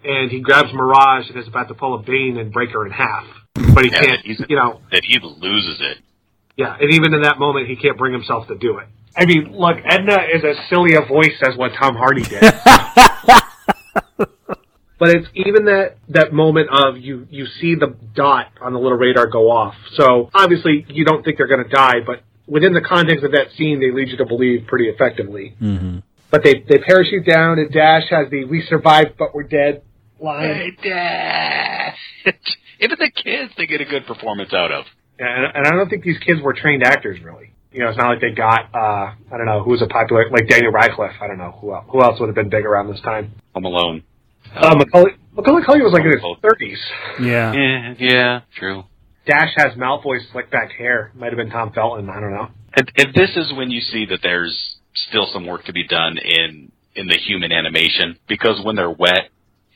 and he grabs Mirage and is about to pull a Bane and break her in half, but he Yeah, can't. he's- You know, that he loses it. Yeah, and even in that moment, he can't bring himself to do it. I mean, look, Edna is as silly a voice as what Tom Hardy did. but it's even that that moment of you you see the dot on the little radar go off. So obviously you don't think they're going to die, but within the context of that scene, they lead you to believe pretty effectively. Mm-hmm. But they they parachute down, and Dash has the "We survived, but we're dead" line. Hey, Dad. Even the kids, they get a good performance out of. and, and I don't think these kids were trained actors really. You know, it's not like they got uh I don't know who was a popular like Daniel Radcliffe. I don't know who else, who else would have been big around this time. Home Alone. Uh, Macaulay Macaulay Culkin was like in his thirties. Yeah. Yeah, yeah, true. Dash has Malfoy's slick back hair. Might have been Tom Felton. I don't know. And, and this is when you see that there's still some work to be done in in the human animation because when they're wet,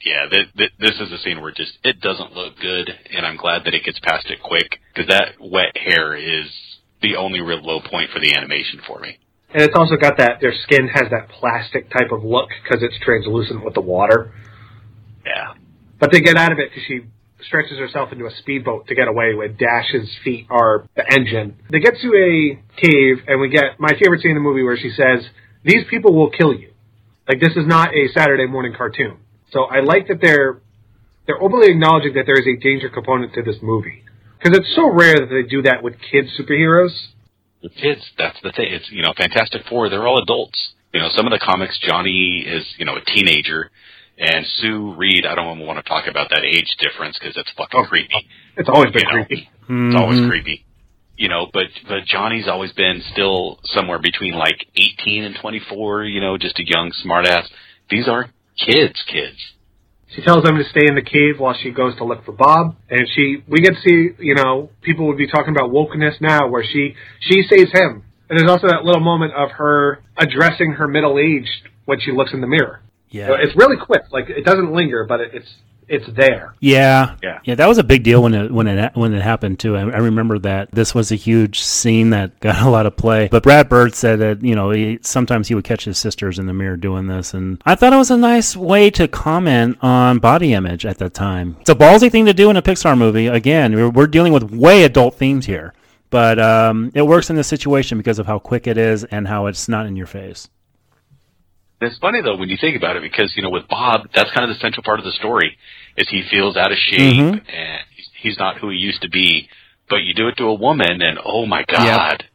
yeah, th- th- this is a scene where just it doesn't look good, and I'm glad that it gets past it quick because that wet hair is the only real low point for the animation for me. And it's also got that their skin has that plastic type of look because it's translucent with the water. Yeah. But they get out of it because she stretches herself into a speedboat to get away with Dash's feet are the engine. They get to a cave and we get my favorite scene in the movie where she says, these people will kill you. Like this is not a Saturday morning cartoon. So I like that they're they're openly acknowledging that there is a danger component to this movie because it's so rare that they do that with kids superheroes. The kids, that's the thing. It's you know, Fantastic Four. They're all adults. You know, some of the comics, Johnny is you know a teenager, and Sue Reed. I don't even want to talk about that age difference because it's fucking Oh, creepy. It's always been You know, creepy. It's always Mhm. creepy. You know, but but Johnny's always been still somewhere between like 18 and 24. You know, just a young smartass. These are kids, kids. She tells them to stay in the cave while she goes to look for Bob, and she we get to see you know people would be talking about wokeness now, where she she saves him, and there's also that little moment of her addressing her middle age when she looks in the mirror. Yeah. So it's really quick, like it doesn't linger, but it, it's it's there. Yeah, Yeah. yeah. That was a big deal when it when it when it happened too. I, I remember that this was a huge scene that got a lot of play. But Brad Bird said that you know he, sometimes he would catch his sisters in the mirror doing this, and I thought it was a nice way to comment on body image at that time. It's a ballsy thing to do in a Pixar movie. Again, we're, we're dealing with way adult themes here, but um, it works in this situation because of how quick it is and how it's not in your face. It's funny though when you think about it because you know with Bob, that's kind of the central part of the story is he feels out of shape Mhm. and he's- he's not who he used to be. But you do it to a woman, and oh my god,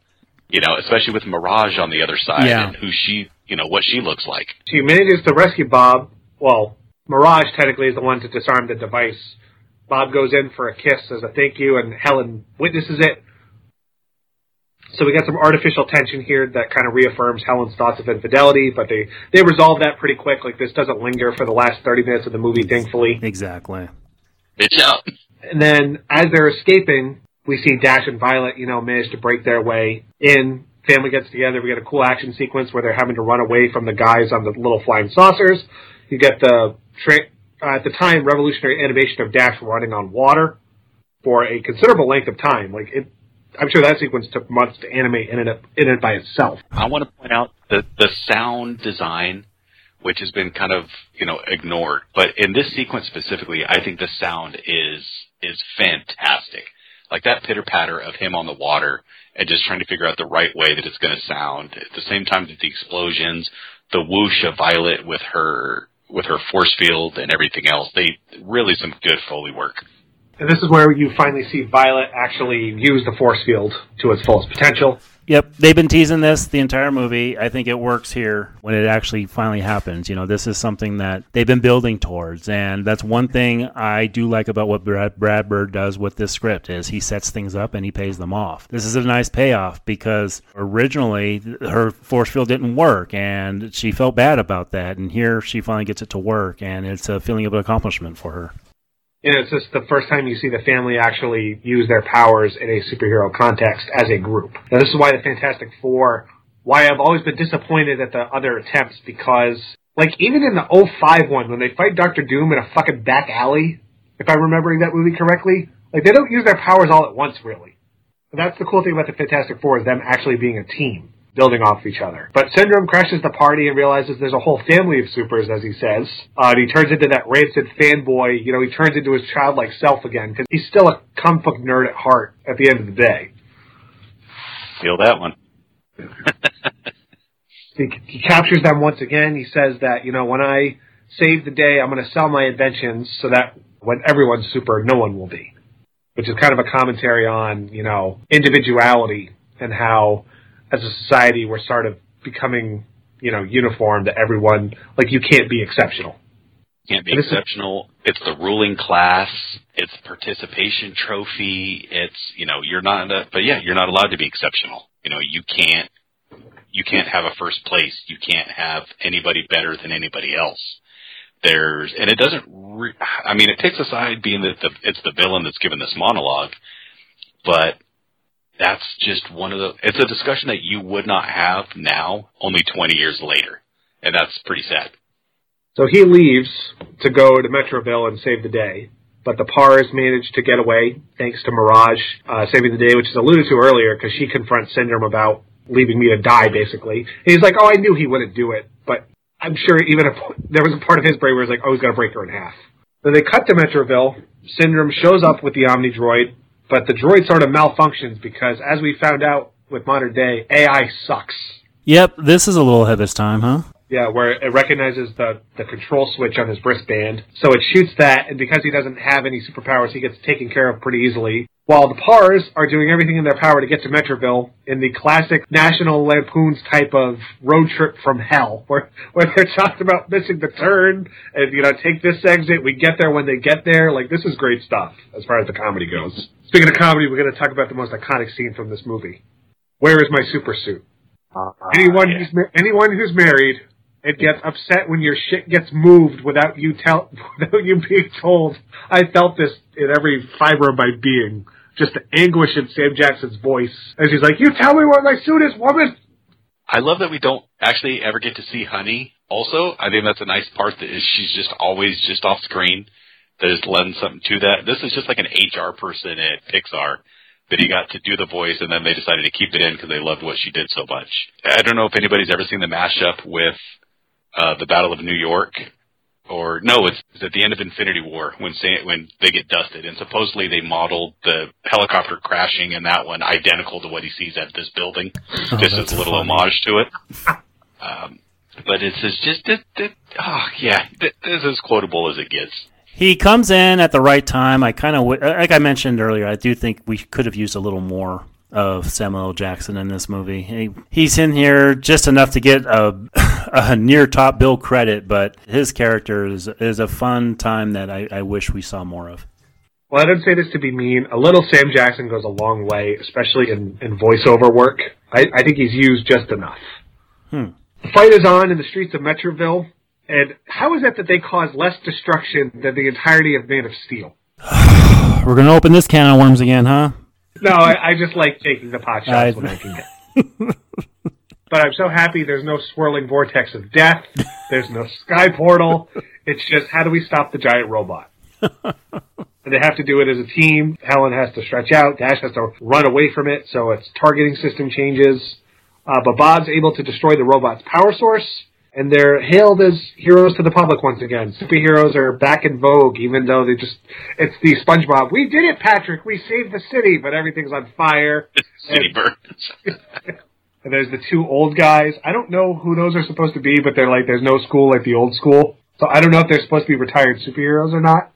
you know, especially with Mirage on the other side Yeah. and who she, you know, what she looks like. She manages to rescue Bob. Well, Mirage technically is the one to disarm the device. Bob goes in for a kiss as a thank you, and Helen witnesses it. So we got some artificial tension here that kind of reaffirms Helen's thoughts of infidelity, but they they resolve that pretty quick. Like this doesn't linger for the last thirty minutes of the movie, thankfully. Exactly. Bitch out. And then as they're escaping, we see Dash and Violet, you know, manage to break their way in. Family gets together. We get a cool action sequence where they're having to run away from the guys on the little flying saucers. You get the tra- uh, at the time revolutionary animation of Dash running on water for a considerable length of time. Like it, I'm sure that sequence took months to animate in and in and by itself. I want to point out the the sound design, which has been kind of you know ignored, but in this sequence specifically, I think the sound is is fantastic. Like that pitter patter of him on the water and just trying to figure out the right way that it's going to sound. At the same time that the explosions, the whoosh of Violet with her with her force field and everything else, they really some good foley work. And this is where you finally see Violet actually use the force field to its fullest potential. Yep, they've been teasing this the entire movie. I think it works here when it actually finally happens. You know, this is something that they've been building towards, and that's one thing I do like about what Brad, Brad Bird does with this script is he sets things up and he pays them off. This is a nice payoff because originally her force field didn't work, and she felt bad about that, and here she finally gets it to work, and it's a feeling of accomplishment for her. Know, it's just the first time you see the family actually use their powers in a superhero context as a group. Now, this is why the Fantastic Four, why I've always been disappointed at the other attempts, because, like, even in the 05 one, when they fight Doctor Doom in a fucking back alley, if I'm remembering that movie correctly, like, they don't use their powers all at once, really. But that's the cool thing about the Fantastic Four, is them actually being a team. Building off each other. But Syndrome crashes the party and realizes there's a whole family of supers, as he says. Uh, and he turns into that rancid fanboy. You know, he turns into his childlike self again because he's still a comic book nerd at heart at the end of the day. Feel that one. He, he captures them once again. He says that, you know, when I save the day, I'm going to sell my inventions so that when everyone's super, no one will be. Which is kind of a commentary on, you know, individuality and how, as a society, we're sort of becoming, you know, uniform to everyone. Like, you can't be exceptional. can't be this is- exceptional. It's the ruling class. It's participation trophy. It's you know you're not, a, but yeah, you're not allowed to be exceptional. You know you can't you can't have a first place. You can't have anybody better than anybody else. There's and it doesn't. Re- I mean, it takes aside being that the it's the villain that's given this monologue, but that's just one of the. It's a discussion that you would not have now, only 20 years later, and that's pretty sad. So he leaves to go to Metroville and save the day. But the Pars manage to get away thanks to Mirage uh, saving the day, which is alluded to earlier because she confronts Syndrome about leaving me to die, basically. And he's like, "Oh, I knew he wouldn't do it," but I'm sure even if there was a part of his brain where he's like, "Oh, he's gonna break her in half." So they cut to Metroville. Syndrome shows up with the Omnidroid, but the droid sort of malfunctions because, as we found out with modern day, AI sucks. Yep, this is a little ahead of its time, huh? Yeah, where it recognizes the, the control switch on his wristband. So it shoots that, and because he doesn't have any superpowers, he gets taken care of pretty easily. While the Pars are doing everything in their power to get to Metroville in the classic National Lampoon's type of road trip from hell, where, where they're talking about missing the turn, and, you know, take this exit, we get there when they get there. Like, this is great stuff, as far as the comedy goes. Speaking of comedy, we're going to talk about the most iconic scene from this movie. Where is my super suit? Uh, anyone who's ma- anyone who's married and gets upset when your shit gets moved without you tell without you being told. I felt this in every fiber of my being. Just the anguish in Sam Jackson's voice as he's like, "You tell me where my suit is, woman." I love that we don't actually ever get to see Honey. Also, I think that's a nice part that is she's just always just off screen. That is lends something to that. This is just like an HR person at Pixar that he got to do the voice, and then they decided to keep it in because they loved what she did so much. I don't know if anybody's ever seen the mashup with uh, the Battle of New York, or no, it's, it's at the end of Infinity War when when they get dusted, and supposedly they modeled the helicopter crashing in that one identical to what he sees at this building, Oh, just as a little funny. homage to it. Um, but it's it's just it, it, oh yeah, th- this is as quotable as it gets. He comes in at the right time. I kind of, like I mentioned earlier, I do think we could have used a little more of Samuel L. Jackson in this movie. He, he's in here just enough to get a, a near top bill credit, but his character is is a fun time that I, I wish we saw more of. Well, I don't say this to be mean. A little Sam Jackson goes a long way, especially in, in voiceover work. I, I think he's used just enough. Hmm. The fight is on in the streets of Metroville, and how is it that they cause less destruction than the entirety of Man of Steel? We're gonna open this can of worms again, huh? No, I, I just like taking the pot shots I- when I can get. but I'm so happy there's no swirling vortex of death. There's no sky portal. It's just how do we stop the giant robot? and they have to do it as a team. Helen has to stretch out. Dash has to run away from it. So its targeting system changes. Uh, but Bob's able to destroy the robot's power source. And they're hailed as heroes to the public once again. Superheroes are back in vogue, even though they just, it's the SpongeBob, we did it, Patrick, we saved the city, but everything's on fire. City burns. And there's the two old guys. I don't know who those are supposed to be, but they're like, there's no school like the old school. So I don't know if they're supposed to be retired superheroes or not.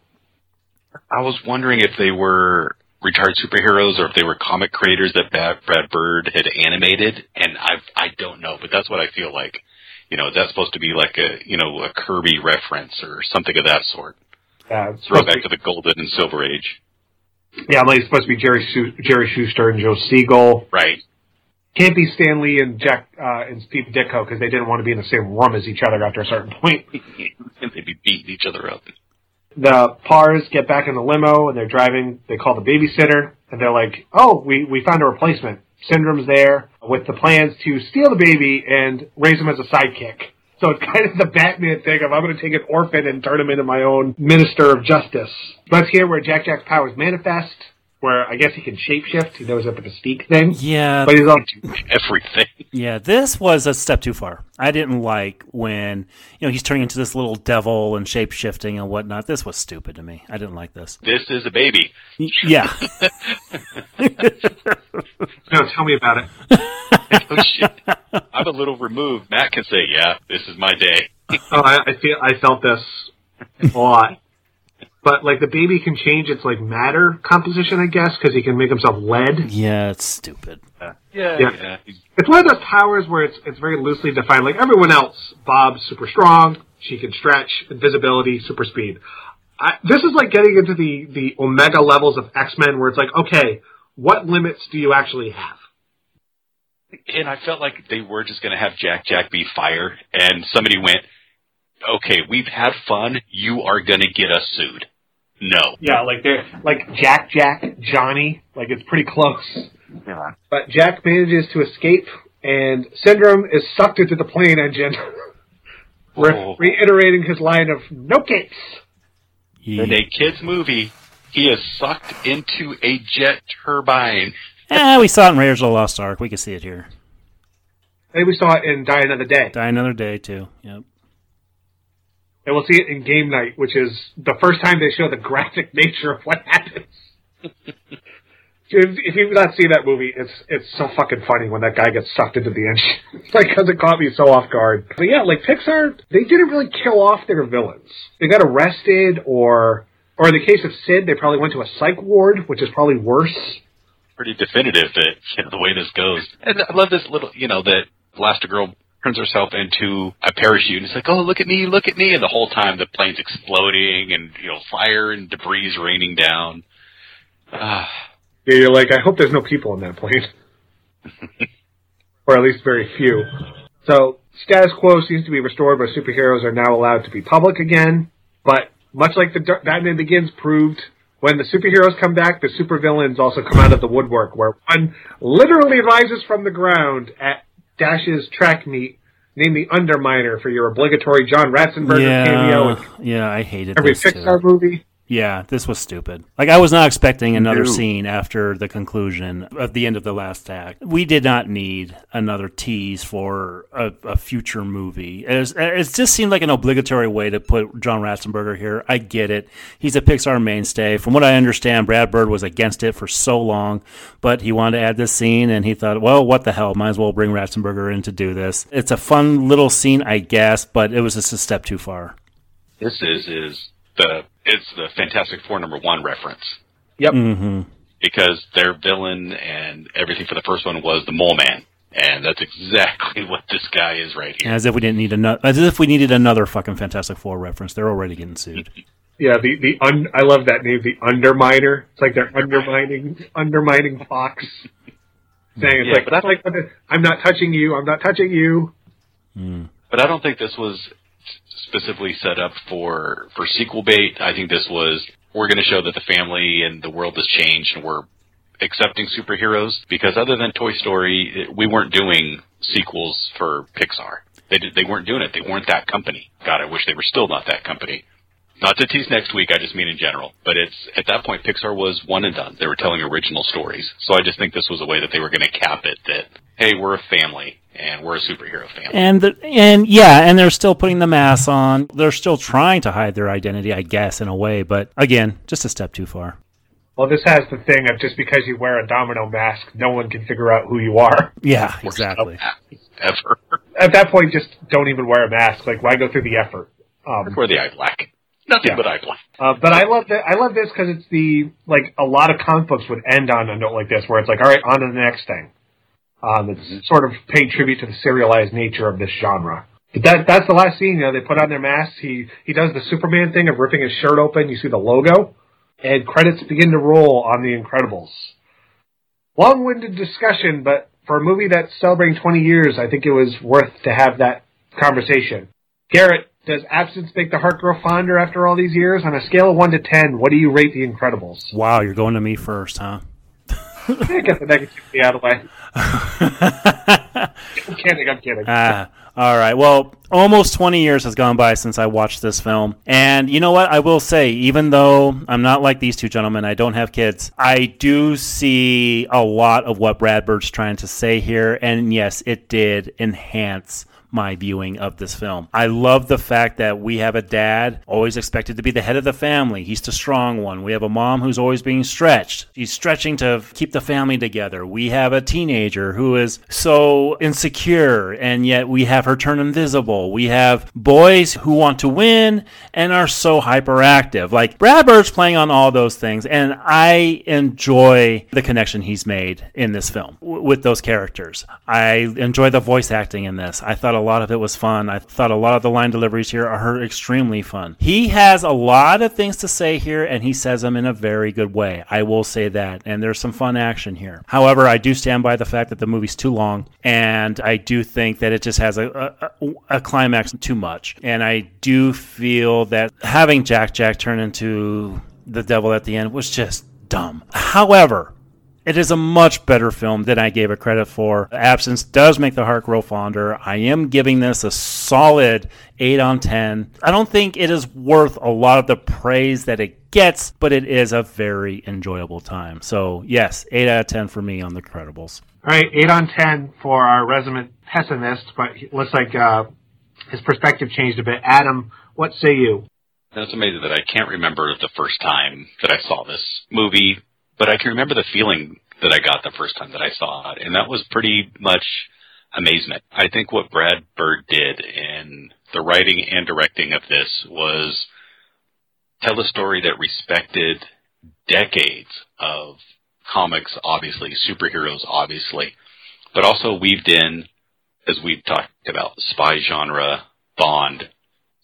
I was wondering if they were retired superheroes or if they were comic creators that Brad, Brad Bird had animated, and I I don't know, but that's what I feel like. You know, is that supposed to be like a you know a Kirby reference or something of that sort? Uh, it's Throw back to to the golden and silver age, yeah, like it's supposed to be Jerry Schu- Jerry Shuster and Joe Siegel. right? Can't be Stan Lee and Jack uh, and Steve Ditko because they didn't want to be in the same room as each other after a certain point. and they'd be beating each other up. the Pars get back in the limo and they're driving. They call the babysitter and they're like, "Oh, we we found a replacement." Syndrome's there with the plans to steal the baby and raise him as a sidekick. So it's kind of the Batman thing of I'm going to take an orphan and turn him into my own minister of justice. That's here where Jack Jack's powers manifest. Where I guess he can shapeshift. He knows up a mystique thing. Yeah, But he's all Everything. Yeah, this was a step too far. I didn't like when you know he's turning into this little devil and shape shifting and whatnot. This was stupid to me. I didn't like this. This is a baby. Yeah, no, tell me about it. oh shit! I'm a little removed. Matt can say, "Yeah, this is my day." Oh, I, I feel I felt this a lot. But like the baby can change its like matter composition, I guess, because he can make himself lead. yeah, it's stupid. Yeah, Yeah. yeah. It's one of those powers where it's it's very loosely defined. Like everyone else, Bob's super strong. She can stretch, invisibility, super speed. I, this is like getting into the the omega levels of X Men, where it's like, okay, what limits do you actually have? And I felt like they were just going to have Jack Jack be fire, and somebody went, "Okay, we've had fun. You are going to get us sued." No. Yeah, like they're like Jack, Jack, Johnny. Like it's pretty close. Yeah. But Jack manages to escape, and Syndrome is sucked into the plane engine, re- Oh. reiterating his line of "No gates." In a kids movie, he is sucked into a jet turbine. Eh, we saw it in Raiders of the Lost Ark. We can see it here. Maybe we saw it in Die Another Day. Die another day too. Yep. And we'll see it in Game Night, which is the first time they show the graphic nature of what happens. If, if you've not seen that movie, it's it's so fucking funny when that guy gets sucked into the engine. like, because it caught me so off guard. But yeah, like Pixar, they didn't really kill off their villains. They got arrested, or or in the case of Sid, they probably went to a psych ward, which is probably worse. Pretty definitive that you know, the way this goes. And I love this little, you know, that Elastigirl turns herself into a parachute and it's like, oh, look at me, look at me. And the whole time the plane's exploding and, you know, fire and debris is raining down. Ah. Yeah, you're like, I hope there's no people on that plane. or at least very few. So, status quo seems to be restored where superheroes are now allowed to be public again. But, much like the Batman Begins proved, when the superheroes come back, the supervillains also come out of the woodwork, where one literally rises from the ground at Dash's track meet, named the Underminer for your obligatory John Ratzenberger yeah, cameo yeah, I hated every Pixar too. movie. Yeah, this was stupid. Like I was not expecting another No. scene after the conclusion of the end of the last act. We did not need another tease for a, a future movie. It, was- it just seemed like an obligatory way to put John Ratzenberger here. I get it. He's a Pixar mainstay. From what I understand, Brad Bird was against it for so long, but he wanted to add this scene and he thought, well, what the hell? Might as well bring Ratzenberger in to do this. It's a fun little scene, I guess, but it was just a step too far. This is, is the, it's the Fantastic Four number one reference. Yep. Mm-hmm. Because their villain and everything for the first one was the Mole Man. And that's exactly what this guy is right here. As if we didn't need another. As if we needed another fucking Fantastic Four reference. They're already getting sued. Yeah, the the un, I love that name, the Underminer. It's like they're undermining undermining Fox, saying it's Yeah, like, but I like I'm not touching you, I'm not touching you. But I don't think this was specifically set up for for sequel bait. I think this was we're going to show that the family and the world has changed and we're accepting superheroes because other than Toy Story, we weren't doing sequels for Pixar. They did, they weren't doing it. They weren't that company. God, I wish they were still not that company. Not to tease next week, I just mean in general. But it's at that point Pixar was one and done. They were telling original stories. So I just think this was a way that they were going to cap it that hey, we're a family and we're a superhero family. And the, and yeah, and they're still putting the mask on. They're still trying to hide their identity, I guess, in a way. But again, just a step too far. Well, this has the thing of just because you wear a domino mask, no one can figure out who you are. Yeah, exactly. Ever. At that point, just don't even wear a mask. Like, why go through the effort? Um, Wear the eye black. Nothing Yeah. but eye black. Uh, but I love that. I love this because it's the like a lot of comic books would end on a note like this, where it's like, all right, on to the next thing. Um, it's sort of paying tribute to the serialized nature of this genre. But that that's the last scene. You know, they put on their masks. He he does the Superman thing of ripping his shirt open. You see the logo, and credits begin to roll on The Incredibles. Long-winded discussion, but for a movie that's celebrating 20 years, I think it was worth to have that conversation. Garrett, does absence make the heart grow fonder after all these years? On a scale of 1 to 10, what do you rate The Incredibles? Wow, you're going to me first, huh? Get the negativity out of the way. I'm kidding, I'm kidding. Ah, all right. Well, almost 20 years has gone by since I watched this film. And you know what? I will say, even though I'm not like these two gentlemen, I don't have kids, I do see a lot of what Brad Bird's trying to say here. And yes, it did enhance my viewing of this film. I love the fact that we have a dad always expected to be the head of the family. He's the strong one. We have a mom who's always being stretched. She's stretching to keep the family together. We have a teenager who is so insecure and yet we have her turn invisible. We have boys who want to win and are so hyperactive. Like Brad Bird's playing on all those things and I enjoy the connection he's made in this film w- with those characters. I enjoy the voice acting in this. I thought a lot of it was fun. I thought a lot of the line deliveries here are extremely fun. He has a lot of things to say here, and he says them in a very good way. I will say that. And there's some fun action here. However, I do stand by the fact that the movie's too long, and I do think that it just has a, a, a climax too much. And I do feel that having Jack Jack turn into the devil at the end was just dumb. However, it is a much better film than I gave it credit for. Absence does make the heart grow fonder. I am giving this a solid 8 on 10. I don't think it is worth a lot of the praise that it gets, but it is a very enjoyable time. So, yes, 8 out of 10 for me on The Credibles. All right, 8 on 10 for our resident pessimist, but it looks like uh, his perspective changed a bit. Adam, what say you? And it's amazing that I can't remember the first time that I saw this movie. But I can remember the feeling that I got the first time that I saw it, and that was pretty much amazement. I think what Brad Bird did in the writing and directing of this was tell a story that respected decades of comics, obviously, superheroes, obviously, but also weaved in, as we've talked about, spy genre, Bond,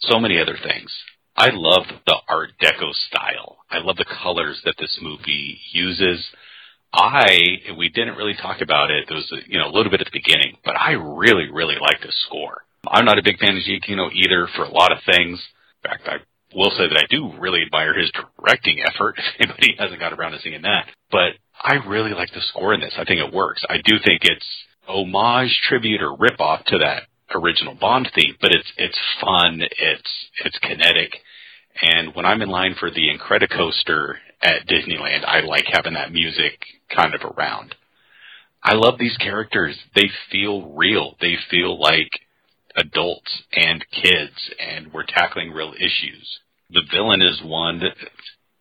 so many other things. I love the Art Deco style. I love the colors that this movie uses. I we didn't really talk about it. There was a, you know a little bit at the beginning, but I really really like the score. I'm not a big fan of Giacchino either for a lot of things. In fact, I will say that I do really admire his directing effort. If anybody hasn't got around to seeing that, but I really like the score in this. I think it works. I do think it's homage, tribute, or rip off to that original Bond theme, but it's it's fun. It's it's kinetic. And when I'm in line for the Incredicoaster at Disneyland, I like having that music kind of around. I love these characters. They feel real. They feel like adults and kids, and we're tackling real issues. The villain is one that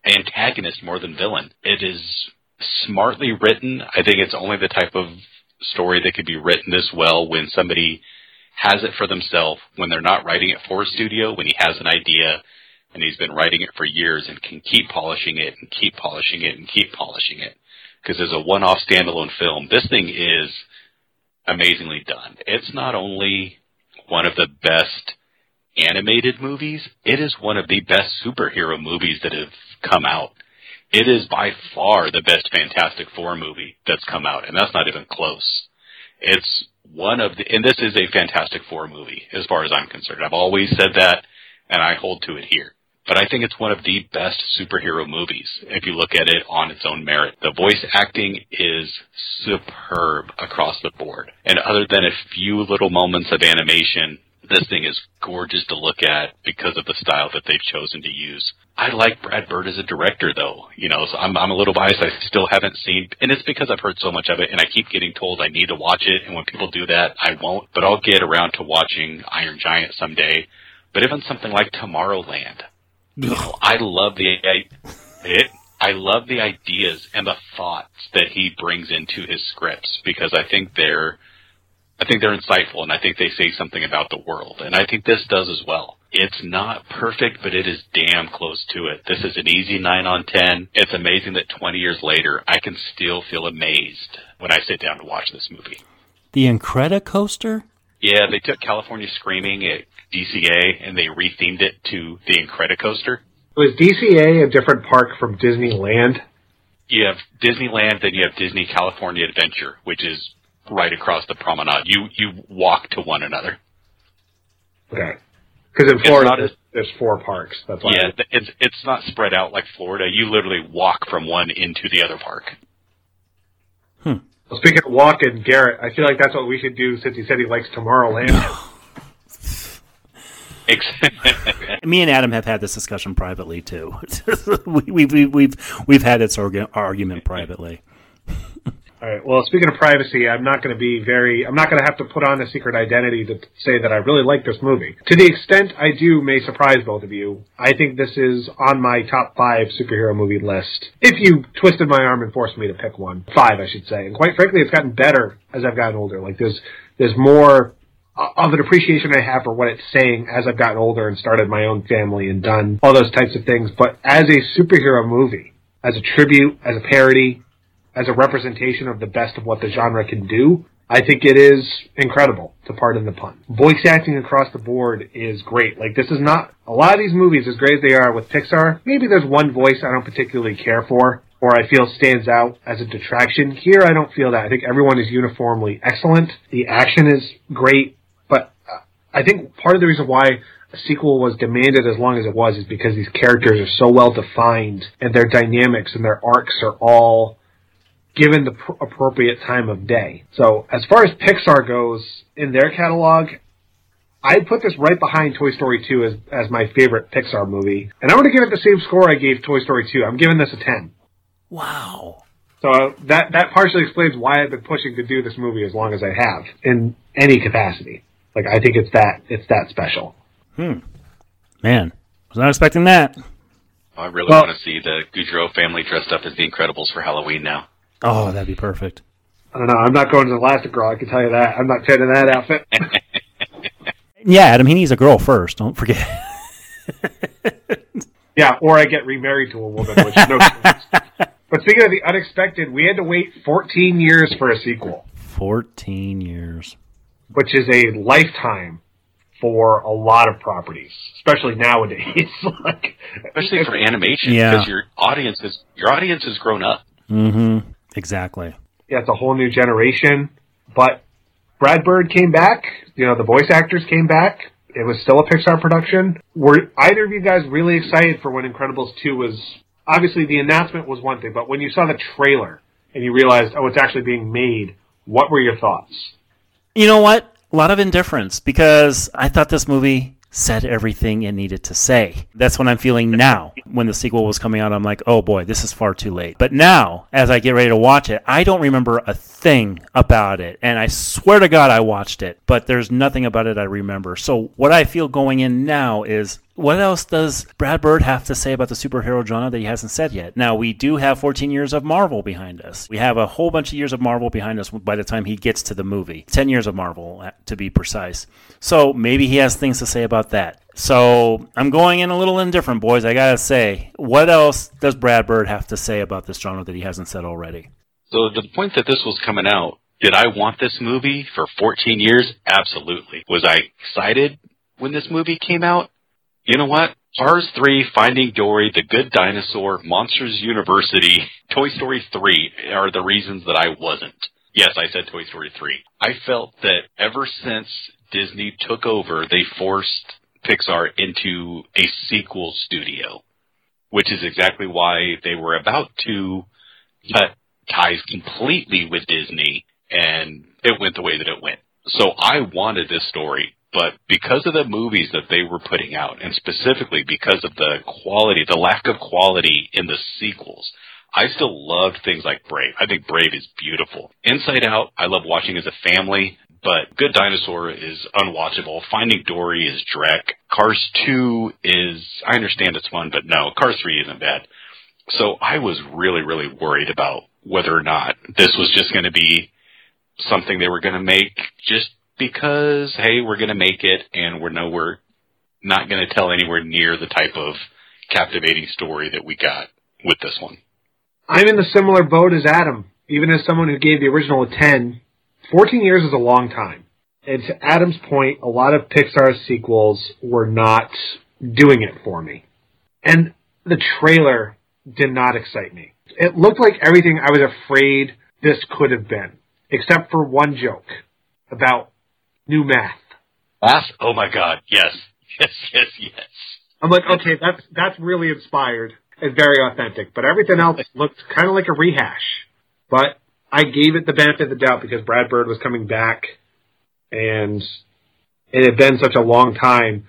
antagonist more than villain. It is smartly written. I think it's only the type of story that could be written this well when somebody has it for themselves, when they're not writing it for a studio, when he has an idea and he's been writing it for years and can keep polishing it and keep polishing it and keep polishing it. Because as a one-off standalone film, this thing is amazingly done. It's not only one of the best animated movies, it is one of the best superhero movies that have come out. It is by far the best Fantastic Four movie that's come out, and that's not even close. It's one of the, and this is a Fantastic Four movie as far as I'm concerned. I've always said that, and I hold to it here but I think it's one of the best superhero movies if you look at it on its own merit. The voice acting is superb across the board. And other than a few little moments of animation, this thing is gorgeous to look at because of the style that they've chosen to use. I like Brad Bird as a director though, you know, so I'm, I'm a little biased. I still haven't seen, and it's because I've heard so much of it and I keep getting told I need to watch it. And when people do that, I won't, but I'll get around to watching Iron Giant someday. But even something like Tomorrowland, I love the it. I love the ideas and the thoughts that he brings into his scripts because I think they're I think they're insightful and I think they say something about the world and I think this does as well. It's not perfect, but it is damn close to it. This is an easy 9 on 10. It's amazing that 20 years later, I can still feel amazed when I sit down to watch this movie. The Incredicoaster? Yeah, they took California Screaming at DCA and they rethemed it to the Incredicoaster. Was DCA a different park from Disneyland? You have Disneyland, then you have Disney California Adventure, which is right across the promenade. You you walk to one another. Okay. Because in Florida, there's, there's, four parks. That's why. Yeah, it's it's not spread out like Florida. You literally walk from one into the other park. Hmm. Well, speaking of walking, Garrett, I feel like that's what we should do since he said he likes Tomorrowland. Me and Adam have had this discussion privately too. we, have we, we've we've had this argument privately. All right. Well, speaking of privacy, I'm not going to be very. I'm not going to have to put on a secret identity to say that I really like this movie. To the extent I do, may surprise both of you. I think this is on my top five superhero movie list. If you twisted my arm and forced me to pick one, five, I should say. And quite frankly, it's gotten better as I've gotten older. Like there's there's more of an appreciation I have for what it's saying as I've gotten older and started my own family and done all those types of things. But as a superhero movie, as a tribute, as a parody, as a representation of the best of what the genre can do, I think it is incredible, to pardon the pun. Voice acting across the board is great. Like, this is not, a lot of these movies, as great as they are with Pixar, maybe there's one voice I don't particularly care for, or I feel stands out as a detraction. Here, I don't feel that. I think everyone is uniformly excellent. The action is great. I think part of the reason why a sequel was demanded as long as it was is because these characters are so well defined and their dynamics and their arcs are all given the pr- appropriate time of day. So as far as Pixar goes in their catalog, I'd put this right behind Toy Story 2 as, as my favorite Pixar movie. And I'm going to give it the same score I gave Toy Story 2. I'm giving this a 10. Wow. So that, that partially explains why I've been pushing to do this movie as long as I have in any capacity. Like I think it's that it's that special. Hmm. Man, I was not expecting that. I really Well- want to see the Goudreau family dressed up as the Incredibles for Halloween now. Oh, that'd be perfect. I don't know. I'm not going to the Elastigirl. I can tell you that. I'm not fitting that outfit. Yeah, Adam, he needs a girl first. Don't forget. yeah, or I get remarried to a woman, which no. chance. but speaking of the unexpected, we had to wait 14 years for a sequel, 14 years. Which is a lifetime for a lot of properties, especially nowadays. like, Especially for animation, Yeah. because your audience is your audience has grown up. Mm-hmm. Exactly. yeah, it's a whole new generation. But Brad Bird came back. You know, the voice actors came back. It was still a Pixar production. Were either of you guys really excited for when Incredibles 2 was... Obviously, the announcement was one thing, but when you saw the trailer and you realized, oh, it's actually being made, what were your thoughts? You know what? A lot of indifference because I thought this movie said everything it needed to say. That's what I'm feeling now. When the sequel was coming out, I'm like, oh boy, this is far too late. But now, as I get ready to watch it, I don't remember a thing about it. And I swear to God, I watched it, but there's nothing about it I remember. So what I feel going in now is, what else does Brad Bird have to say about the superhero genre that he hasn't said yet? Now, we do have 14 years of Marvel behind us. We have a whole bunch of years of Marvel behind us by the time he gets to the movie. 10 years of Marvel, uh, to be precise. So maybe he has things to say about that. So I'm going in a little indifferent, boys. I gotta say, what else does Brad Bird have to say about this genre that he hasn't said already? So the point that this was coming out, did I want this movie for 14 years? Absolutely. Was I excited when this movie came out? You know what? Cars 3, Finding Dory, The Good Dinosaur, Monsters University, Toy Story 3 are the reasons that I wasn't. Yes, I said Toy Story 3. I felt that ever since Disney took over, they forced Pixar into a sequel studio, which is exactly why they were about to cut ties completely with Disney, and it went the way that it went. So I wanted this story, but because of the movies that they were putting out, and specifically because of the quality, the lack of quality in the sequels, I still loved things like Brave. I think Brave is beautiful. Inside Out, I love watching as a family, but Good Dinosaur is unwatchable. Finding Dory is dreck. Cars 2 is, I understand it's fun, but no, Cars 3 isn't bad. So I was really, really worried about whether or not this was just going to be something they were going to make just because, hey, we're going to make it and we're no, we're not going to tell anywhere near the type of captivating story that we got with this one. I'm in the similar boat as Adam. Even as someone who gave the original a 10, 14 years is a long time. And to Adam's point, a lot of Pixar's sequels were not doing it for me. And the trailer did not excite me. It looked like everything I was afraid this could have been, except for one joke about new math. Math? Oh my god, yes. Yes, yes, yes. I'm like, okay, that's that's really inspired and very authentic. But everything else looked kind of like a rehash. But I gave it the benefit of the doubt because Brad Bird was coming back, and it had been such a long time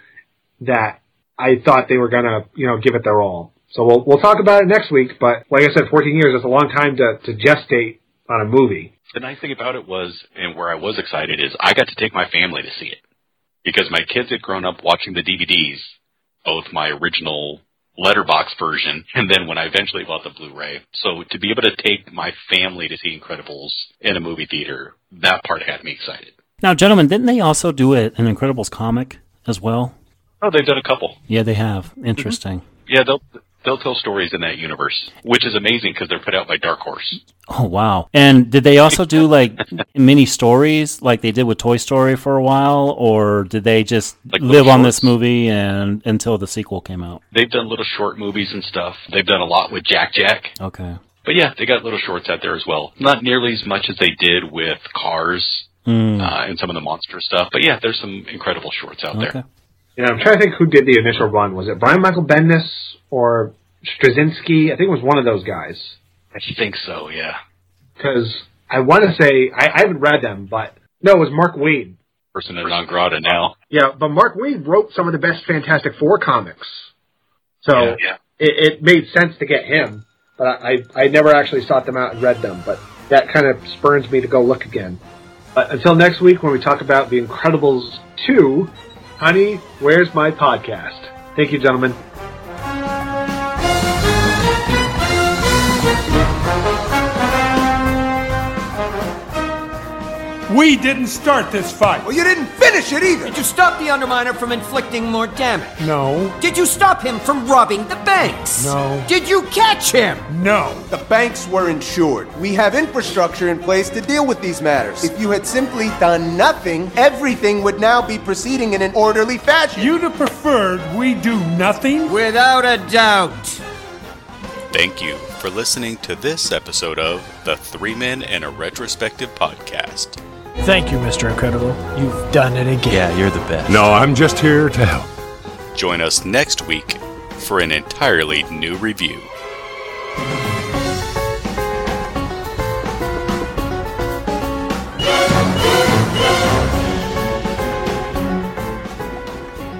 that I thought they were gonna, you know, give it their all. So we'll we'll talk about it next week. But like I said, 14 years is a long time to to gestate on a movie. The nice thing about it was, and where I was excited is, I got to take my family to see it because my kids had grown up watching the DVDs, both my original letterbox version and then when I eventually bought the Blu-ray. So to be able to take my family to see Incredibles in a movie theater, that part had me excited. Now, gentlemen, didn't they also do it, an Incredibles comic as well? Oh, they've done a couple. Yeah, they have. Interesting. Mm-hmm. Yeah, they'll they'll tell stories in that universe, which is amazing because they're put out by Dark Horse. Oh wow! And did they also do like mini stories like they did with Toy Story for a while, or did they just Like live on this movie and until the sequel came out? They've done little short movies and stuff. They've done a lot with Jack Jack. Okay. But yeah, they got little shorts out there as well. Not nearly as much as they did with Cars Mm. uh, and some of the monster stuff. But yeah, there's some incredible shorts out there. Know, I'm trying to think who did the initial run. Was it Brian Michael Bendis or Straczynski? I think it was one of those guys. I think so, yeah. Because I want to say I, I haven't read them, but no, it was Mark Waid. Person in non grata now. Yeah, but Mark Waid wrote some of the best Fantastic Four comics, so Yeah, yeah. It, it made sense to get him. But I, I I never actually sought them out and read them. But that kind of spurns me to go look again. But until next week, when we talk about The Incredibles two, Honey, where's my podcast? Thank you, gentlemen. We didn't start this fight. Well, you didn't finish it either. Did you stop the Underminer from inflicting more damage? No. Did you stop him from robbing the banks? No. Did you catch him? No. The banks were insured. We have infrastructure in place to deal with these matters. If you had simply done nothing, everything would now be proceeding in an orderly fashion. You'd have preferred we do nothing? Without a doubt. Thank you for listening to this episode of the Three Men and a Retrospective podcast. Thank you, Mr. Incredible. You've done it again. Yeah, you're the best. No, I'm just here to help. Join us next week for an entirely new review.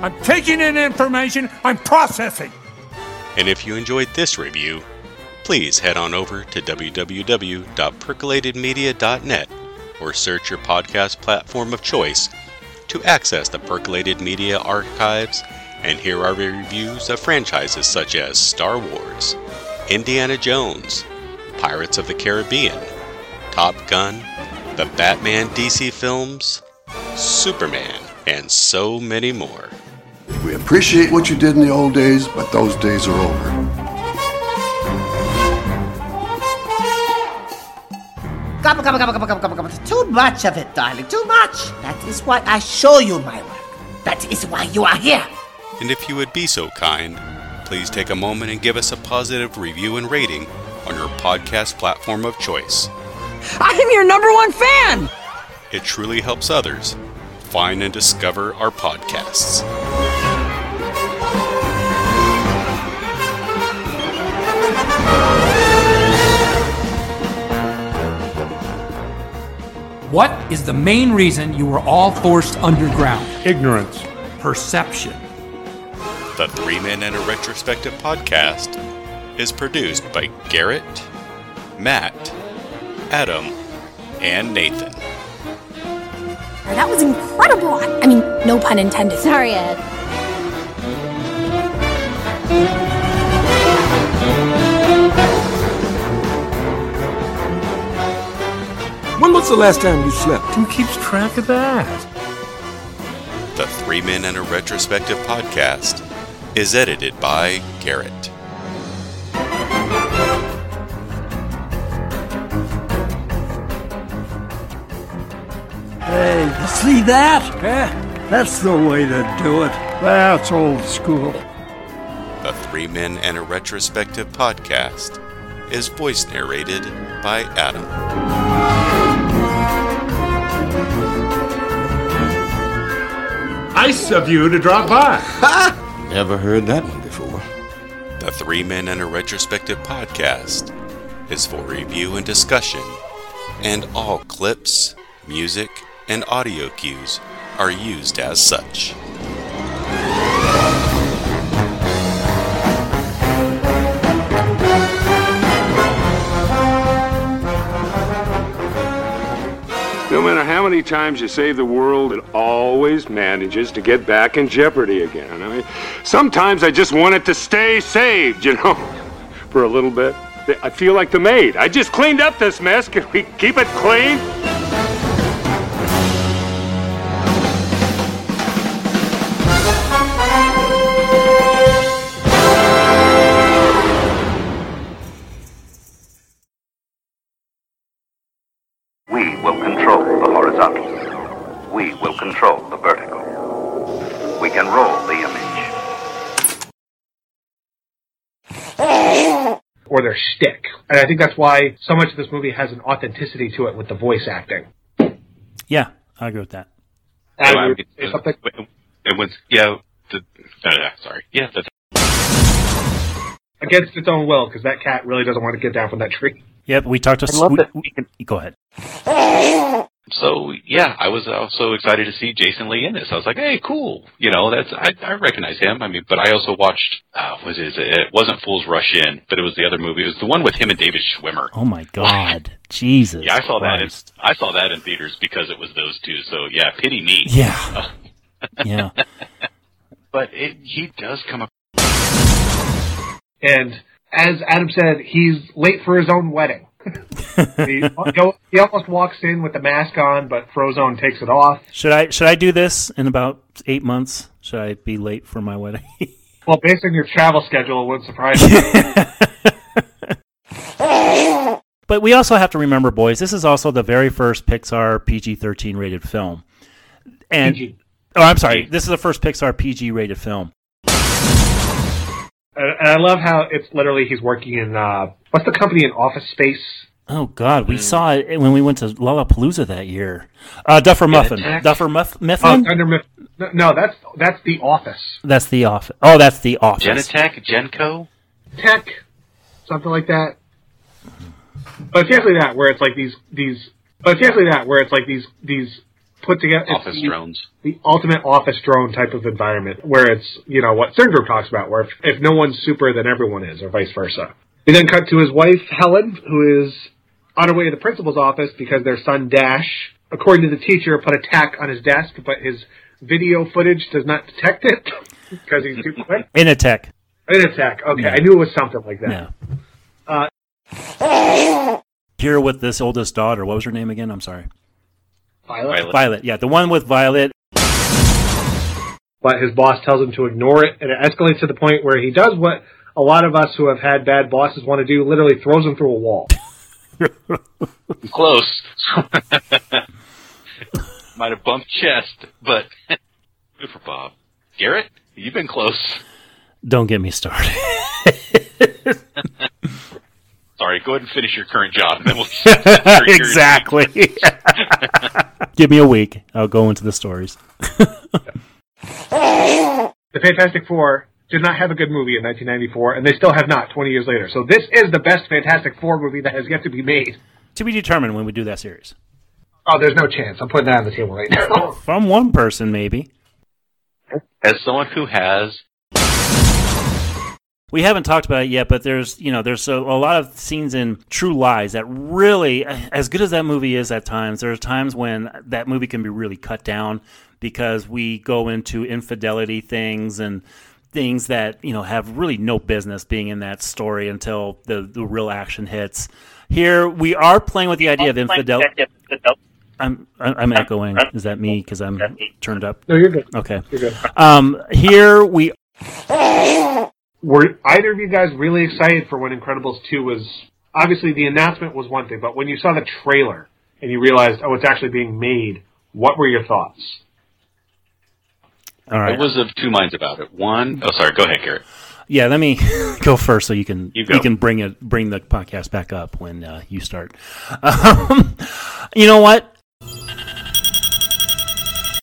I'm taking in information, I'm processing. And if you enjoyed this review, please head on over to www.percolatedmedia.net or search your podcast platform of choice to access the Percolated Media archives and hear our reviews of franchises such as Star Wars, Indiana Jones, Pirates of the Caribbean, Top Gun, the Batman DC films, Superman, and so many more. We appreciate what you did in the old days, but those days are over. Gobble, gobble, gobble, gobble, gobble, gobble, gobble. Too much of it, darling. Too much. That is why I show you my work. That is why you are here. And if you would be so kind, please take a moment and give us a positive review and rating on your podcast platform of choice. I am your number one fan! It truly helps others find and discover our podcasts. What is the main reason you were all forced underground? Ignorance. Perception. The Three Men and a Retrospective podcast is produced by Garrett, Matt, Adam, and Nathan. That was incredible. I I mean, no pun intended. Sorry, Ed. When was the last time you slept? Who keeps track of that? The Three Men and a Retrospective podcast is edited by Garrett. Hey, you see that? Eh, that's the way to do it. That's old school. The Three Men and a Retrospective podcast is voice narrated by Adam. Nice of you to drop by. Never heard that one before. The Three Men and a Retrospective podcast is for review and discussion, and all clips, music, and audio cues are used as such. No matter how many times you save the world, it always manages to get back in jeopardy again. I mean, sometimes I just want it to stay saved, you know, for a little bit. I feel like the maid. I just cleaned up this mess. Can we keep it clean? Or their shtick. And I think that's why so much of this movie has an authenticity to it with the voice acting. Yeah, I agree with that. Adam, Well, I you mean, say something? It was yeah. The, uh, sorry. Yeah. The, Against its own will, because that cat really doesn't want to get down from that tree. Yep, we talked to. I love we- that we- go ahead. so yeah, I was also excited to see Jason Lee in this. I was like, hey, cool. You know, that's I, I recognize him. I mean, but I also watched. Uh, was it? It wasn't Fools Rush In, but it was the other movie. It was the one with him and David Schwimmer. Oh my God, Jesus! Yeah, I saw that. In, I saw that in theaters because it was those two. So yeah, pity me. Yeah. Yeah. But it, he does come up. And as Adam said, he's late for his own wedding. he, he almost walks in with the mask on, but Frozone takes it off. Should I should I do this in about eight months? Should I be late for my wedding? Well, based on your travel schedule, it wouldn't surprise me. but we also have to remember, boys, this is also the very first Pixar PG thirteen rated film. And PG. oh, I'm sorry, this is the first Pixar PG rated film. And and I love how it's literally he's working in uh, what's the company in Office Space? Oh God, we saw it when we went to Lollapalooza that year. Uh, Duffer Muffin, Genentech? Duffer Muff, Oh, Mifflin. Thunder Miff- no, no, that's that's the Office. That's the office. Oh, that's the office. Genetech, Genco. Tech, something like that. But it's actually that where it's like these these. But it's actually that where it's like these these put together Office the- drones. the ultimate office drone type of environment where it's you know what Syndrome talks about where if, if no one's super then everyone is or vice versa. We then cut to his wife Helen who is on her way to the principal's office because their son Dash, according to the teacher, put a tack on his desk, but his video footage does not detect it because he's too quick. In a tech. a attack. Okay, Yeah. I knew it was something like that. Yeah. Uh, Here with this oldest daughter. What was her name again? I'm sorry. Violet. Violet. Yeah, the one with Violet. but his boss tells him to ignore it, and it escalates to the point where he does what a lot of us who have had bad bosses want to do: literally throws him through a wall. Close. Might have bumped chest, but good for Bob. Garrett, you've been close. Don't get me started. Sorry, go ahead and finish your current job, and then we'll your- your- exactly. Give me a week. I'll go into the stories. The Fantastic Four did not have a good movie in 1994, and they still have not 20 years later. So this is the best Fantastic Four movie that has yet to be made. To be determined when we do that series. Oh, there's no chance. I'm putting that on the table right now. From one person, maybe. As someone who has We haven't talked about it yet, but there's you know there's a, a lot of scenes in True Lies that really, as good as that movie is at times, there are times when that movie can be really cut down because we go into infidelity things and things that you know have really no business being in that story until the the real action hits. Here we are playing with the idea of infidelity. I'm I'm echoing. Is that me because I'm turned up? No, you're good. Okay. You're good. Um, here we Were either of you guys really excited for when Incredibles 2 was. Obviously, the announcement was one thing, but when you saw the trailer and you realized, oh, it's actually being made, what were your thoughts? All right. I was of two minds about it. One, oh, sorry, go ahead, Garrett. Yeah, let me go first so you can You you, can bring it bring the podcast back up when uh, you start. Um, you know what?